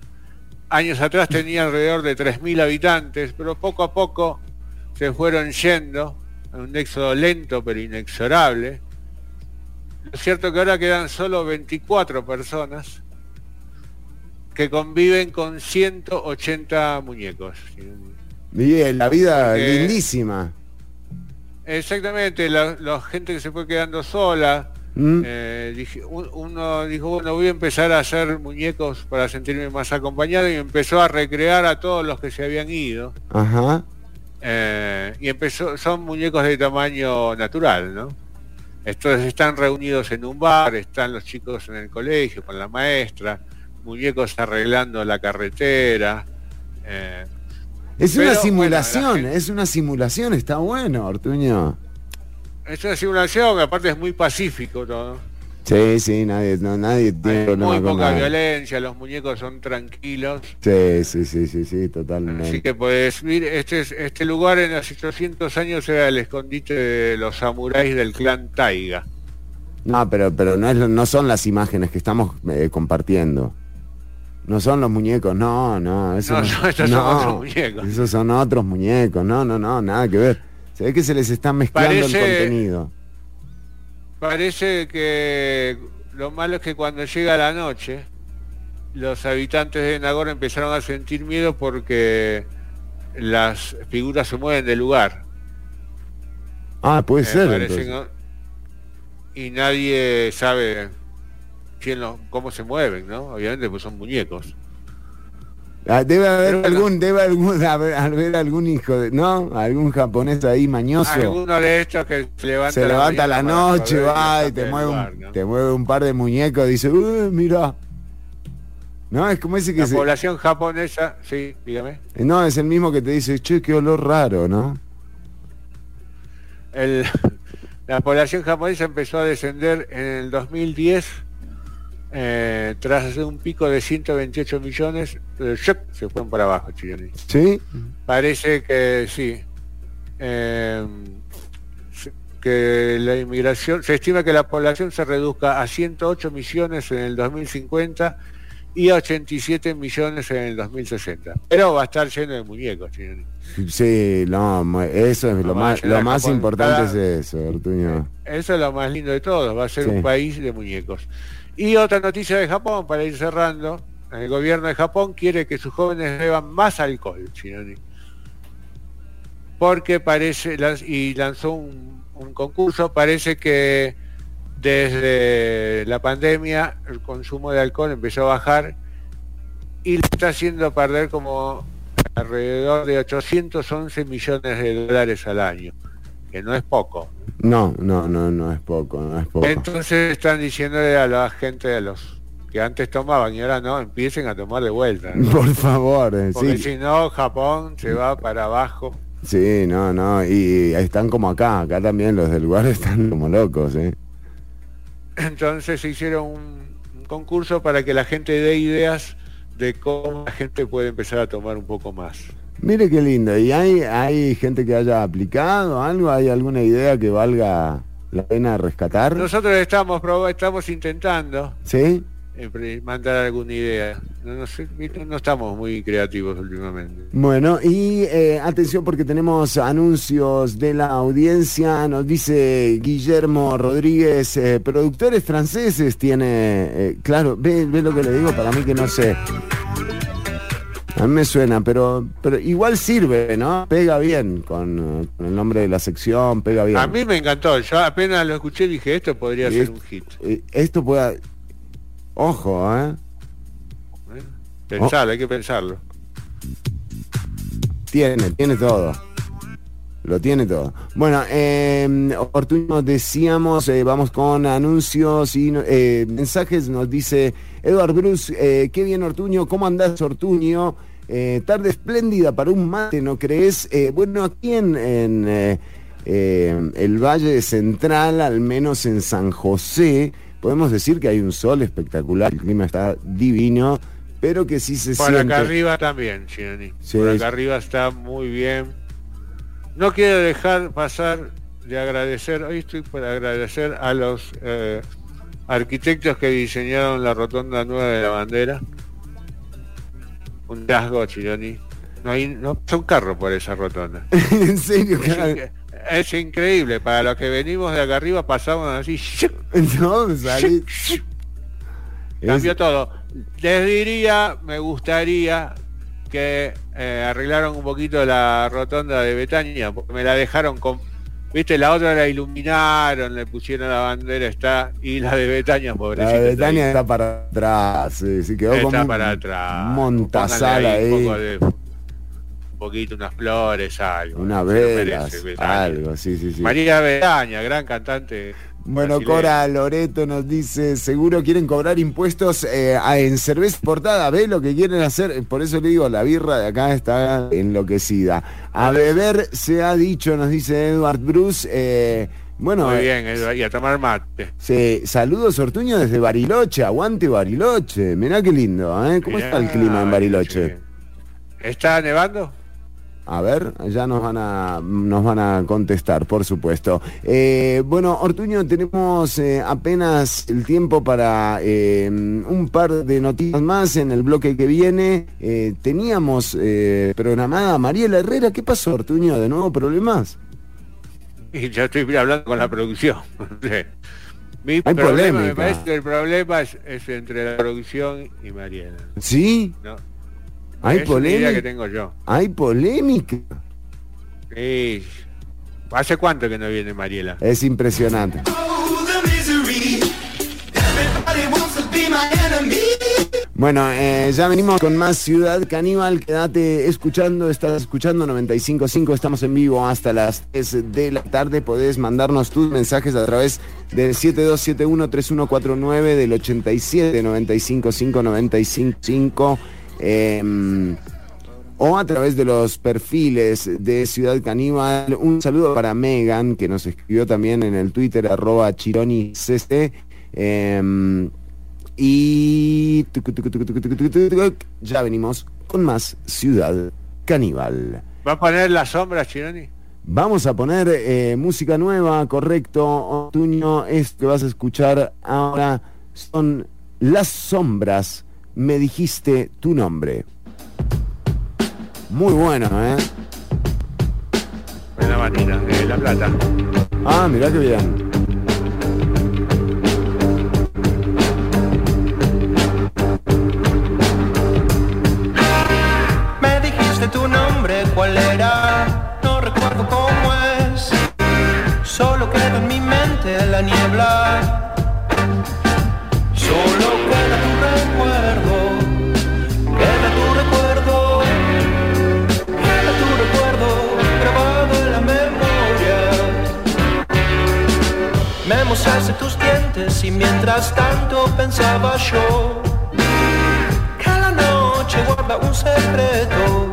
D: Años atrás tenía alrededor de 3.000 habitantes, pero poco a poco se fueron yendo en un éxodo lento pero inexorable. Lo cierto que ahora quedan solo 24 personas que conviven con 180 muñecos.
C: Bien, la vida
D: Porque-
C: lindísima.
D: Exactamente, la, la gente que se fue quedando sola.
C: Mm.
D: eh, dije- un- uno dijo, bueno, voy a empezar a hacer muñecos para sentirme más acompañado y empezó a recrear a todos los que se habían ido.
C: Ajá.
D: eh, y empezó, son muñecos de tamaño natural, ¿no? Entonces están reunidos en un bar, están los chicos en el colegio con la maestra, muñecos arreglando la carretera. eh,
C: Es
D: Pero,
C: una
D: bueno,
C: simulación,
D: la
C: es una simulación, está bueno, Ortuño.
D: es una simulación, aparte es muy pacífico todo.
C: Sí, sí, nadie, no, nadie tiene
D: Hay
C: problema
D: muy
C: con
D: poca violencia, los muñecos son tranquilos.
C: Sí, sí, sí, sí, sí,
D: Así
C: totalmente.
D: que puedes ir, este, es- este lugar en hace 800 años era el escondite de los samuráis del clan Taiga.
C: No, pero, pero no, es, no son las imágenes que estamos eh, compartiendo. No son los muñecos, no, no. Eso
D: No,
C: no,
D: no, estos son otros muñecos.
C: Esos son otros muñecos, no, no, no, nada que ver. Se ve que se les está mezclando el contenido.
D: Parece que lo malo es que cuando llega la noche, los habitantes de Nagoro empezaron a sentir miedo porque las figuras se mueven del lugar.
C: Ah, puede
D: Eh,
C: ser. entonces.
D: ¿no? Y nadie sabe quién cómo se mueven, ¿no? Obviamente pues son muñecos.
C: Ah, debe haber
D: Pero
C: algún, debe algún, haber, haber algún hijo de, ¿no? Algún japonés ahí mañoso.
D: Alguno de estos que se levanta,
C: se levanta a la noche, va y te mueve,
D: lugar,
C: un,
D: ¿no?
C: te mueve un par de muñecos, dice, uy, mira. No, es como ese que
D: La
C: se,
D: población japonesa, sí, dígame.
C: No, es el mismo que te dice, che, qué olor raro, ¿no?
D: El- la población japonesa empezó a descender en el 2010 eh, tras un pico de 128 millones, ¡shup! se fueron para abajo, Chirioni.
C: ¿Sí?
D: Parece que sí. Eh, se- que la inmigración, se estima que la población se reduzca a 108 millones en el 2050 y a 87 millones en el 2060. Pero va a estar lleno de muñecos. Chironi.
C: Sí, no, eso es lo más, lo más importante
D: Cada-
C: es eso, Ortuño.
D: Eso es lo más lindo de todo, va a ser
C: Sí.
D: un país de muñecos. Y otra noticia de Japón, para ir cerrando, el gobierno de Japón quiere que sus jóvenes beban más alcohol, Chironi. Porque parece, y lanzó un, un concurso, parece que desde la pandemia el consumo de alcohol empezó a bajar y le está haciendo perder como alrededor de 811 millones de dólares al año, que no es poco.
C: No, no, no, no es poco, no es poco.
D: Entonces están diciéndole a la gente, a los que antes tomaban y ahora no, empiecen a tomar de vuelta. ¿no?
C: Por favor, eh,
D: Porque
C: sí.
D: si no, Japón se va para abajo.
C: Sí, no, no, y están como acá, acá también los del lugar están como locos, ¿eh?
D: Entonces se hicieron un, un concurso para que la gente dé ideas de cómo la gente puede empezar a tomar un poco más.
C: Mire qué lindo, ¿y hay, hay gente que haya aplicado algo? ¿Hay alguna idea que valga la pena rescatar?
D: Nosotros estamos estamos intentando
C: ¿Sí?
D: eh, mandar alguna idea. No, no sé, no estamos muy creativos últimamente.
C: Bueno, y eh, atención porque tenemos anuncios de la audiencia, nos dice Guillermo Rodríguez, eh, productores franceses tiene, eh, claro, ve, ve lo que le digo, para mí que no sé. A mí me suena, pero, pero igual sirve, ¿no? Pega bien con, con el nombre de la sección, pega bien.
D: A mí me encantó, yo apenas lo escuché dije esto podría
C: Y
D: ser un hit.
C: Esto pueda... Ojo, ¿eh?
D: Pensarlo, hay que pensarlo.
C: Tiene, tiene todo. Lo tiene todo. Bueno, eh, Ortuño, decíamos, eh, vamos con anuncios y eh, mensajes. Nos dice Eduard Bruce, eh, qué bien Ortuño, ¿cómo andás Ortuño? Eh, tarde espléndida para un mate, ¿no crees? Eh, bueno, aquí en, en, eh, el Valle Central, al menos en San José, podemos decir que hay un sol espectacular, el clima está divino, pero que sí se
D: Por
C: siente...
D: acá arriba también, Chironi.
C: Sí,
D: Por acá arriba está muy bien. No quiero dejar pasar de agradecer, hoy estoy por agradecer a los arquitectos que diseñaron la rotonda nueva de la bandera. Un rasgo, Chironi. No hay, no pasa un carro por esa rotonda.
C: en serio,
D: Es, es increíble, para los que venimos de acá arriba pasamos así.
C: No, salí-
D: Cambió todo. Les diría, me gustaría que eh, arreglaron un poquito la rotonda de Betania, porque me la dejaron con... Viste, la otra la iluminaron, le pusieron la bandera, está, y la de Betania,
C: La
D: pobrecita.
C: de
D: está
C: Betania está para atrás, sí, sí, quedó
D: Está
C: como
D: para atrás.
C: montazal ahí,
D: Un, poco de- un poquito, unas flores, algo.
C: una vela, algo, sí, sí, sí.
D: María Betania, gran cantante.
C: Bueno. Cora Loreto nos dice, seguro quieren cobrar impuestos eh, a- en cerveza importada, ve lo que quieren hacer, por eso le digo, la birra de acá está enloquecida. A beber se ha dicho, nos dice Edward Bruce, eh, bueno,
D: Muy
C: eh,
D: bien, y a tomar mate.
C: Sí, saludos Ortuño desde Bariloche, aguante Bariloche, mirá qué lindo, ¿eh? ¿Cómo está el clima en Bariloche?
D: ¿Está nevando?
C: A ver, ya nos van a, nos van a contestar, por supuesto. Eh, bueno, Ortuño, tenemos eh, apenas el tiempo para eh, un par de noticias más en el bloque que viene. Teníamos programada a Mariela Herrera. ¿Qué pasó, Ortuño? ¿De nuevo problemas?
D: Y yo estoy hablando con la producción. Mi
C: Hay
D: problema,
C: polémica.
D: me parece que el problema es, es entre la producción y Mariela.
C: ¿Sí?
D: ¿no?
C: ¿Hay
D: es
C: polémica?
D: que tengo yo.
C: ¿Hay polémica?
D: Sí. ¿Hace cuánto que no viene Mariela?
C: Es impresionante. Bueno, eh, ya venimos con más Ciudad Caníbal. Quédate escuchando, estás escuchando 95.5. Estamos en vivo hasta las 3 de la tarde. Podés mandarnos tus mensajes a través del 7271-3149, del 87 955 955 Em, o a través de los perfiles de Ciudad Caníbal. Un saludo para Megan, que nos escribió también en el Twitter, arroba chironicc. Eh, em, y ya venimos con más Ciudad Caníbal.
D: ¿Va a poner las sombras Chironi?
C: Vamos a poner eh, música nueva, correcto, Otuño. Es que vas a escuchar ahora son las sombras me dijiste tu nombre. Muy bueno, ¿eh?
D: En la máquina, de La Plata.
C: Ah, mirá que bien.
I: Me dijiste tu nombre, ¿cuál era? de tus dientes y mientras tanto pensaba yo que la noche guarda un secreto.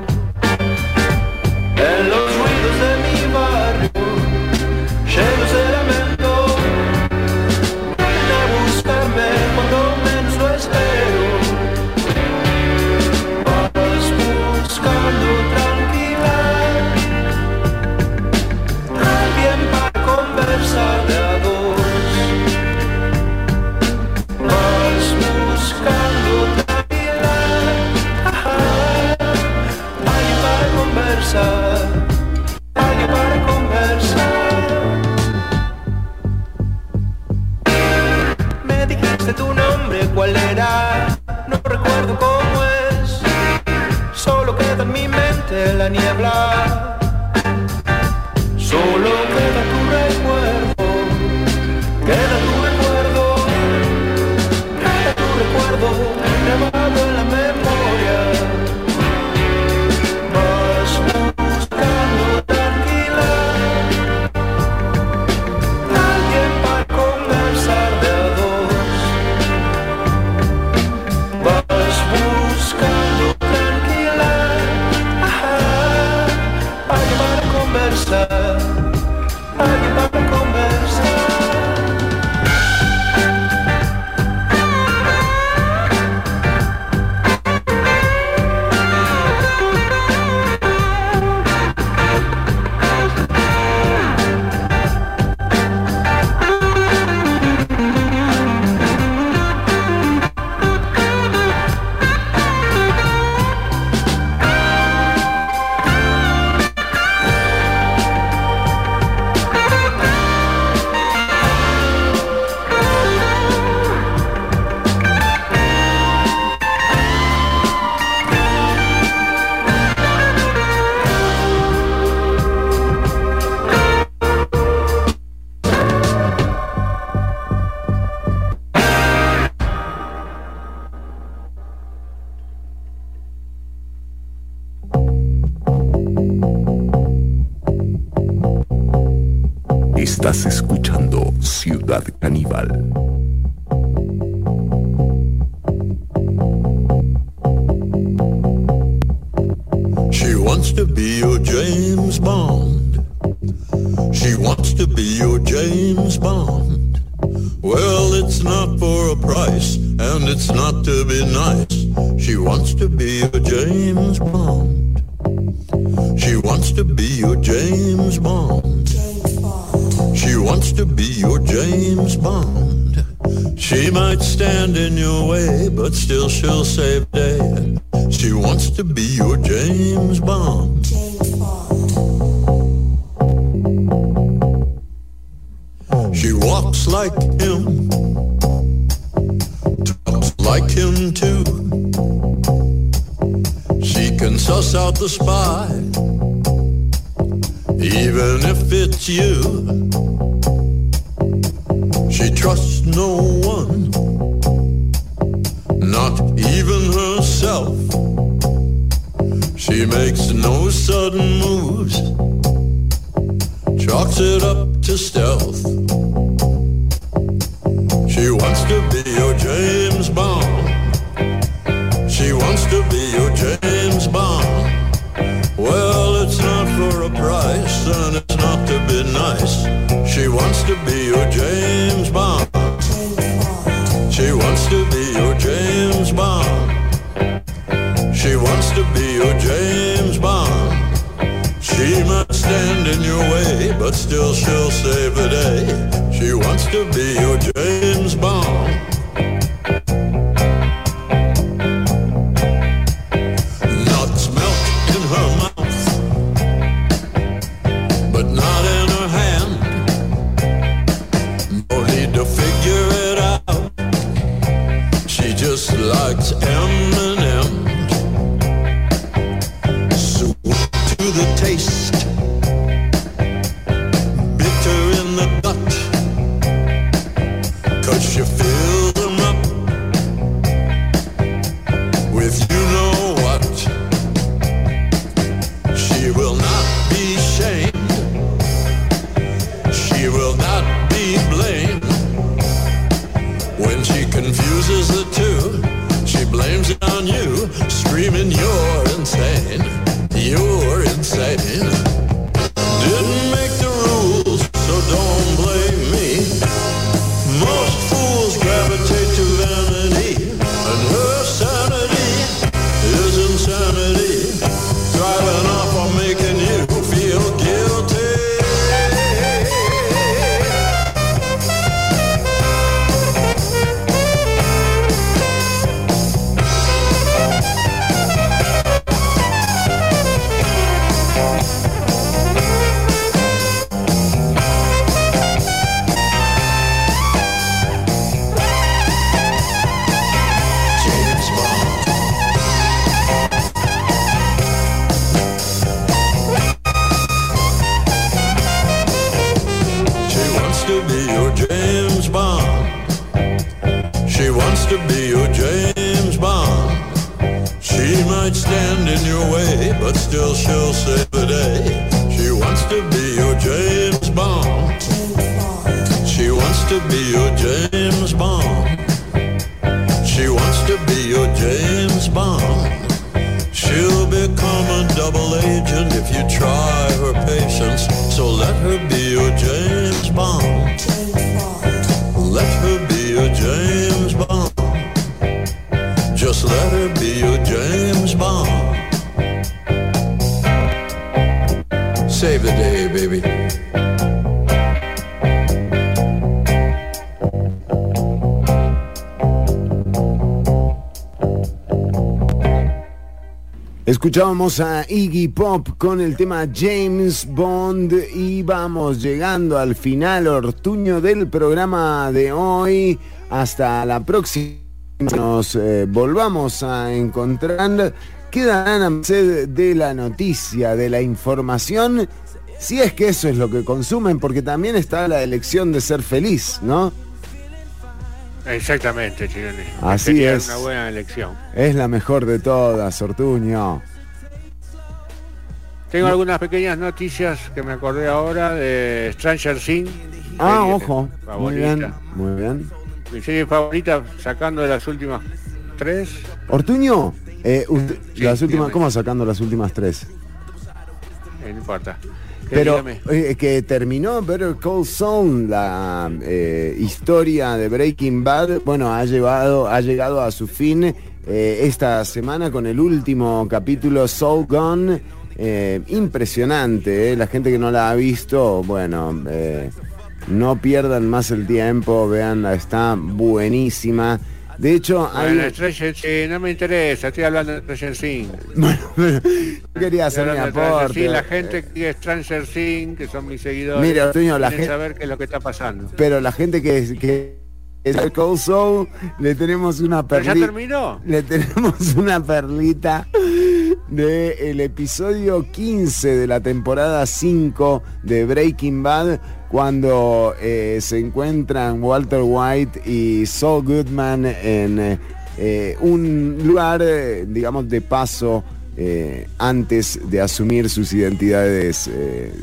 C: Escuchábamos a Iggy Pop con el tema James Bond y vamos llegando al final ortuño del programa de hoy. Hasta la próxima. Nos eh, volvamos a encontrar. Quedarán a merced de la noticia, de la información, si es que eso es lo que consumen, porque también está la elección de ser feliz, ¿no?
D: Exactamente, Chironi.
C: Así
D: Sería
C: es.
D: una buena elección.
C: Es la mejor de todas, Ortuño.
D: Tengo algunas pequeñas noticias que me acordé ahora de Stranger Things.
C: Ah, ojo. Muy bien, muy bien.
D: Mi serie favorita sacando de las últimas tres.
C: Ortuño, eh, usted-
D: Sí,
C: las últimas,
D: dígame.
C: ¿cómo sacando las últimas tres?
D: eh, no importa. Eh,
C: Pero eh, que terminó Better Call Saul, la eh, historia de Breaking Bad, bueno, ha llevado, ha llegado a su fin esta semana con el último capítulo Soul Gone. Eh, impresionante, eh, la gente que no la ha visto, bueno, eh, no pierdan más el tiempo, veanla, está buenísima. De hecho.
D: Bueno, no me interesa, estoy hablando de Stranger Things.
C: quería hacer mi aporte.
D: Things, la gente que es Stranger Things, que son mis seguidores,
C: Mira, Ortuño, la
D: quieren
C: gen-
D: saber qué es lo que está pasando.
C: Pero la gente que, que es el Cold Soul, le tenemos una
D: ¿Pero ya
C: perlita.
D: terminó?
C: Le tenemos una perlita de el episodio 15 de la temporada 5 de Breaking Bad cuando eh, se encuentran Walter White y Saul Goodman en eh, un lugar, eh, digamos, de paso eh, antes de asumir sus identidades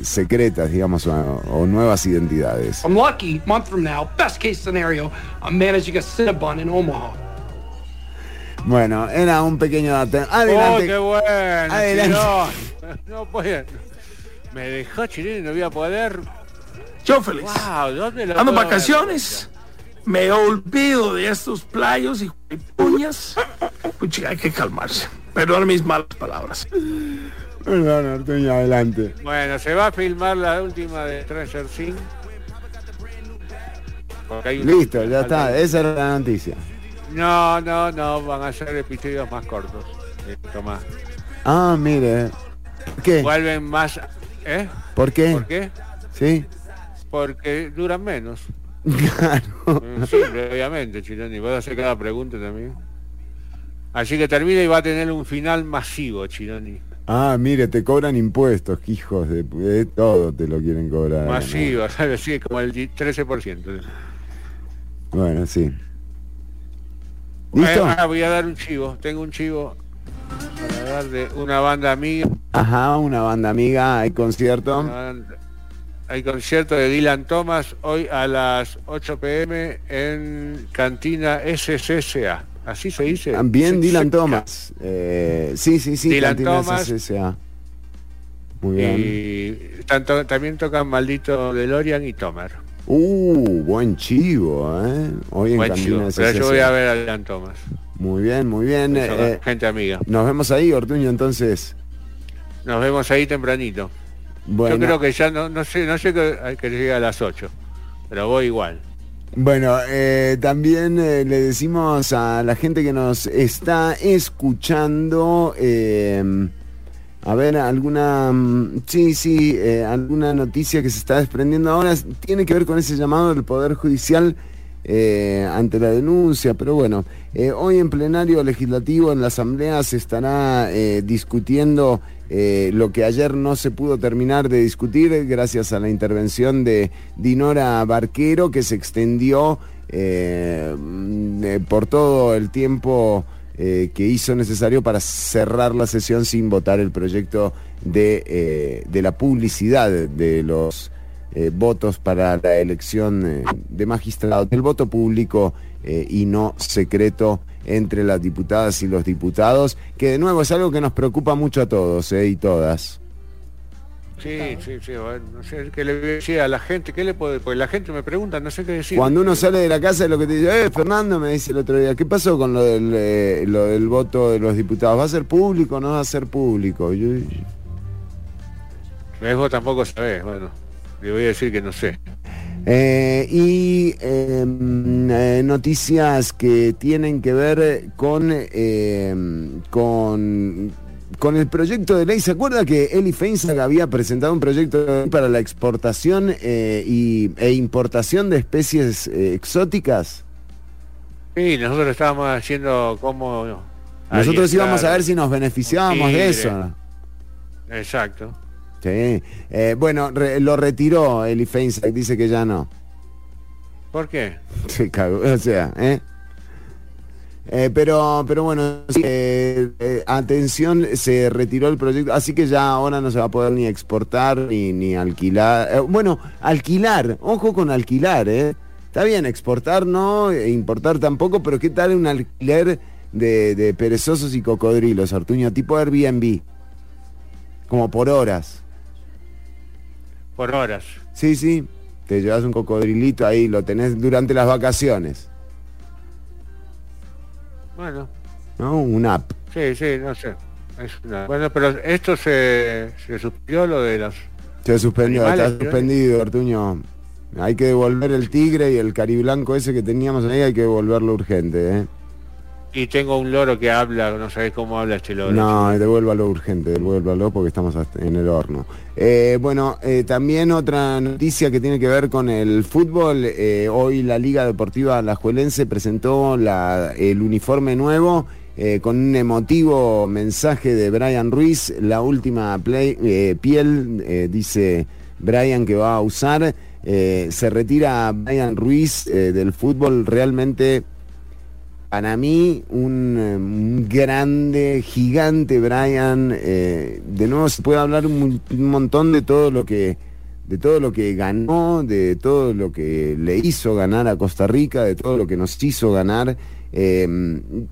C: secretas, digamos, o, o nuevas identidades.
Q: I'm lucky, month from now, best case scenario, I'm managing a Cinnabon in Omaha.
C: Bueno, era un pequeño dato.
D: ¡Oh,
C: Adelante.
D: qué bueno!
C: Adelante.
D: Chirón. No puedo. Me dejó Chirón y no voy a poder.
R: Yo feliz.
D: Wow, ¿dónde lo
R: Ando
D: puedo
R: vacaciones. Me olvido de estos playos y puñas. Pucha, hay que calmarse. Perdón mis malas palabras.
C: Perdón, adelante.
D: Bueno, se va a filmar la última de hay un-
C: Listo, ya está. Esa era la noticia.
D: No, no, no, van a ser episodios más cortos. eh, Tomás.
C: Ah, mire. ¿Por qué?
D: Vuelven más... ¿Eh?
C: ¿Por qué?
D: ¿Por qué?
C: Sí.
D: Porque duran menos.
C: Claro.
D: Mm, Sí, obviamente, Chironi. Vas a hacer cada pregunta también. Así que termina y va a tener un final masivo, Chironi.
C: Ah, mire, te cobran impuestos, hijos de, de todo te lo quieren cobrar. ¿no?
D: Masivo, ¿sabes? Sí, como el 13%.
C: Bueno, sí. ¿Listo?
D: ahora voy a dar un chivo. Tengo un chivo para dar de una banda amiga.
C: Ajá, una banda amiga, hay concierto.
D: Banda- Hay concierto de Dylan Thomas hoy a las 8 pm en Cantina SCCA. ¿Así se dice?
C: Ah, Bien,
D: Se-
C: Dylan Thomas. Eh, sí, sí, sí,
D: Dylan
C: Cantina
D: Thomas.
C: SSA. Muy bien.
D: Y tanto, también tocan Maldito DeLorean y Tomer.
C: Uh, buen chivo, ¿eh? Hoy en
D: Buen chivo. Pero yo voy a ver a Dylan Thomas.
C: Muy bien, muy bien. Eh,
D: gente amiga.
C: nos vemos ahí, Ortuño, entonces.
D: Nos vemos ahí tempranito.
C: Bueno,
D: Yo creo que ya no, no sé, no sé que, hay que llegue a las 8. Pero voy igual.
C: Bueno, eh, también eh, le decimos a la gente que nos está escuchando, eh, a ver, alguna, mm, sí, sí, eh, alguna noticia que se está desprendiendo ahora tiene que ver con ese llamado del Poder Judicial eh, ante la denuncia, pero bueno, eh, hoy en plenario legislativo en la Asamblea se estará eh, discutiendo lo que ayer no se pudo terminar de discutir gracias a la intervención de Dinora Barquero que se extendió mm, por todo el tiempo eh, que hizo necesario para cerrar la sesión sin votar el proyecto de, eh, de la publicidad de los eh, votos para la elección de magistrados, el voto público y no secreto entre las diputadas y los diputados, que de nuevo es algo que nos preocupa mucho a todos y todas.
D: Sí, sí, sí. bueno, no sé qué le voy a decir a la gente. ¿Qué le puede? Porque la gente me pregunta, no sé qué decir.
C: Cuando uno sale de la casa es lo que te dice, eh, Fernando me dice el otro día, ¿qué pasó con lo del, eh, lo del voto de los diputados? ¿Va a ser público o no va a ser público? Yo-
D: Vos tampoco sabés. Bueno, le voy a decir que no sé.
C: Eh, y eh, mm, eh, noticias que tienen que ver con, con, con el proyecto de ley. ¿Se acuerda que Eli Feinsack había presentado un proyecto de ley para la exportación eh, y, e importación de especies eh, exóticas?
D: Sí, nosotros estábamos haciendo como...
C: Nosotros íbamos a ver si
D: no
C: nos beneficiábamos de eso.
D: Exacto.
C: Sí. Eh, bueno, re- lo retiró Eli Feinsack, dice que ya no.
D: ¿Por qué?
C: Se cagó, o sea, ¿eh? Eh, pero, pero bueno, eh, eh, atención, se retiró el proyecto, así que ya ahora no se va a poder ni exportar ni, ni alquilar. Eh, bueno, alquilar, ojo con alquilar, ¿eh? Está bien, exportar no, e importar tampoco, pero ¿qué tal un alquiler de, de perezosos y cocodrilos, Artuño? Tipo Airbnb, como por horas.
D: Por horas.
C: Sí, sí, te llevas un cocodrilito ahí, lo tenés durante las vacaciones,
D: Bueno,
C: ¿no? Un app.
D: sí, sí, no sé. Es una- Bueno, pero esto se, se suspendió lo de los...
C: Se suspendió,
D: Animales,
C: está suspendido, Artuño. Hay que devolver el tigre y el cariblanco ese que teníamos ahí, hay que devolverlo urgente, ¿eh?
D: Y tengo un loro que habla, no sabés cómo habla este loro.
C: No, devuélvalo urgente, devuélvalo porque estamos en el horno. Eh, bueno, eh, también otra noticia que tiene que ver con el fútbol. eh, hoy la Liga Deportiva Alajuelense presentó la- el uniforme nuevo con un emotivo mensaje de Brian Ruiz. La última play- piel, dice Brian, que va a usar. Se retira Brian Ruiz del fútbol realmente para mí, un, eh, un grande, gigante Brian. eh, de nuevo se puede hablar un, mon- un montón de todo lo que de todo lo que ganó, de todo lo que le hizo ganar a Costa Rica, de todo lo que nos hizo ganar. eh,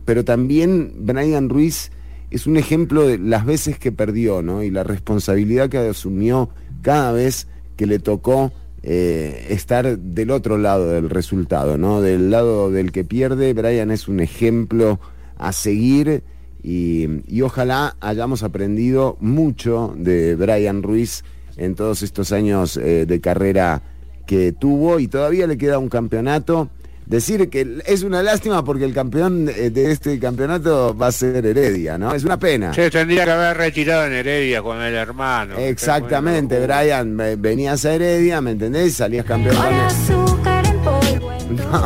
C: pero también Brian Ruiz es un ejemplo de las veces que perdió, ¿no? Y la responsabilidad que asumió cada vez que le tocó eh, estar del otro lado del resultado, ¿no? Del lado del que pierde, Brian es un ejemplo a seguir y, ojalá hayamos aprendido mucho de Brian Ruiz en todos estos años eh, de carrera que tuvo y todavía le queda un campeonato. Decir que es una lástima porque el campeón eh, de este campeonato va a ser Heredia, ¿no? Es una pena.
D: Se tendría que haber retirado en Heredia con el hermano.
C: Exactamente, Brian, ve- venías a Heredia, ¿me entendés? Salías campeón con él.
L: azúcar en polvo,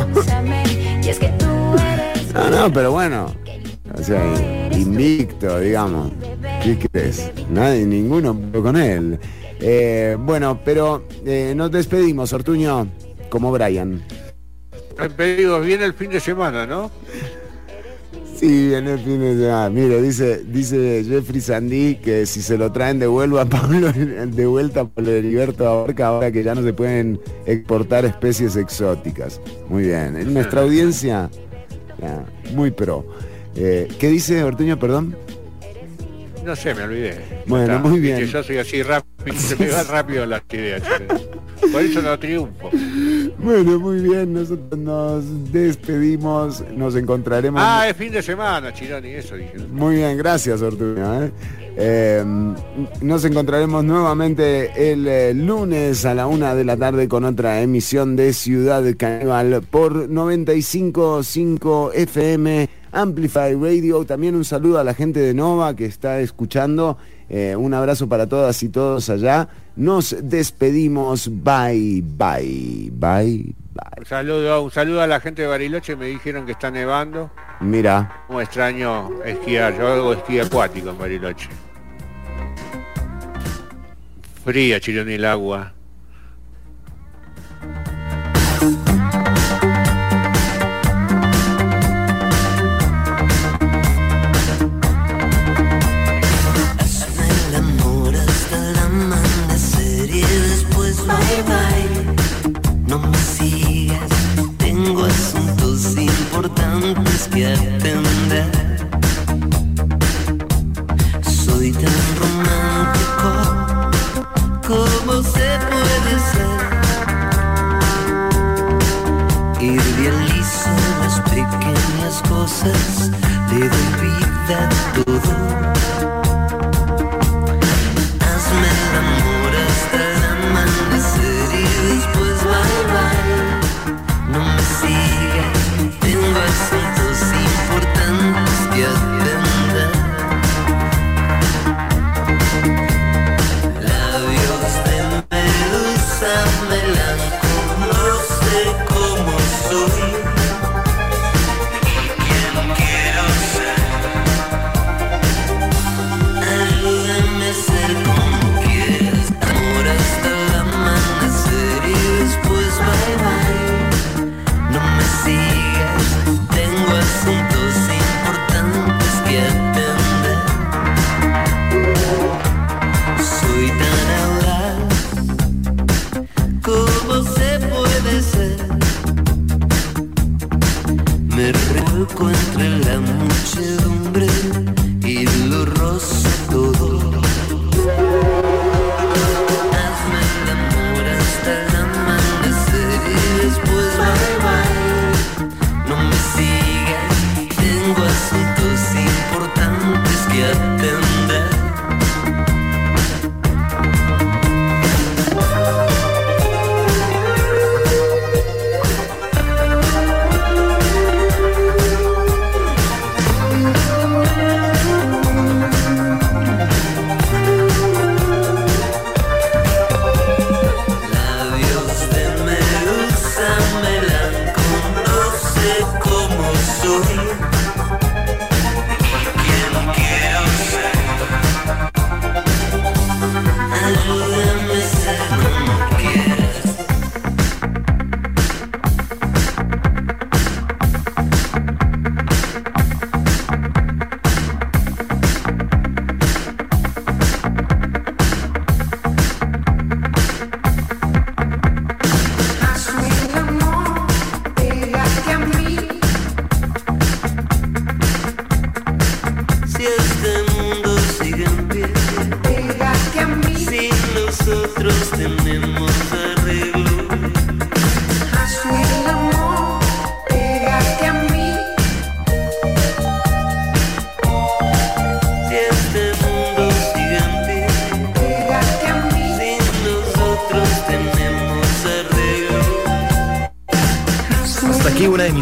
L: endulzame. Y es que tú eres
C: No, no, pero bueno. O sea, invicto, digamos. ¿Qué crees? Nadie, ninguno con él. Eh, bueno, pero eh, nos despedimos, Ortuño, como Brian.
D: Pedidos viene el fin de semana, ¿no?
C: Sí, viene el fin de semana. Mire, dice, dice Jeffrey Sandí que si se lo traen de vuelta a Pablo, de vuelta a Pablo Heriberto Abarca, ahora que ya no se pueden exportar especies exóticas. Muy bien. En nuestra audiencia, muy pro. Eh, ¿Qué dice Ortuño, perdón?
D: No sé, me olvidé.
C: Bueno,
D: Está,
C: muy bien.
D: Yo soy así rápido, se me van rápido las ideas. Por eso no triunfo.
C: Bueno, muy bien, nosotros nos despedimos, nos encontraremos.
D: Ah, es fin de semana, Chironi, eso dije.
C: Muy bien, gracias Ortuño. ¿eh? Eh, nos encontraremos nuevamente el eh, lunes a la una de la tarde con otra emisión de Ciudad Caníbal por 95.5 FM Amplify Radio. También un saludo a la gente de Nova que está escuchando. Eh, un abrazo para todas y todos allá. Nos despedimos. Bye, bye, bye.
D: Un saludo, un saludo a la gente de Bariloche, me dijeron que está nevando.
C: Mira,
D: Como extraño esquiar, yo hago esquí acuático en Bariloche. Fría, Chironi, el agua.
S: Las pequeñas cosas, doy vida todo.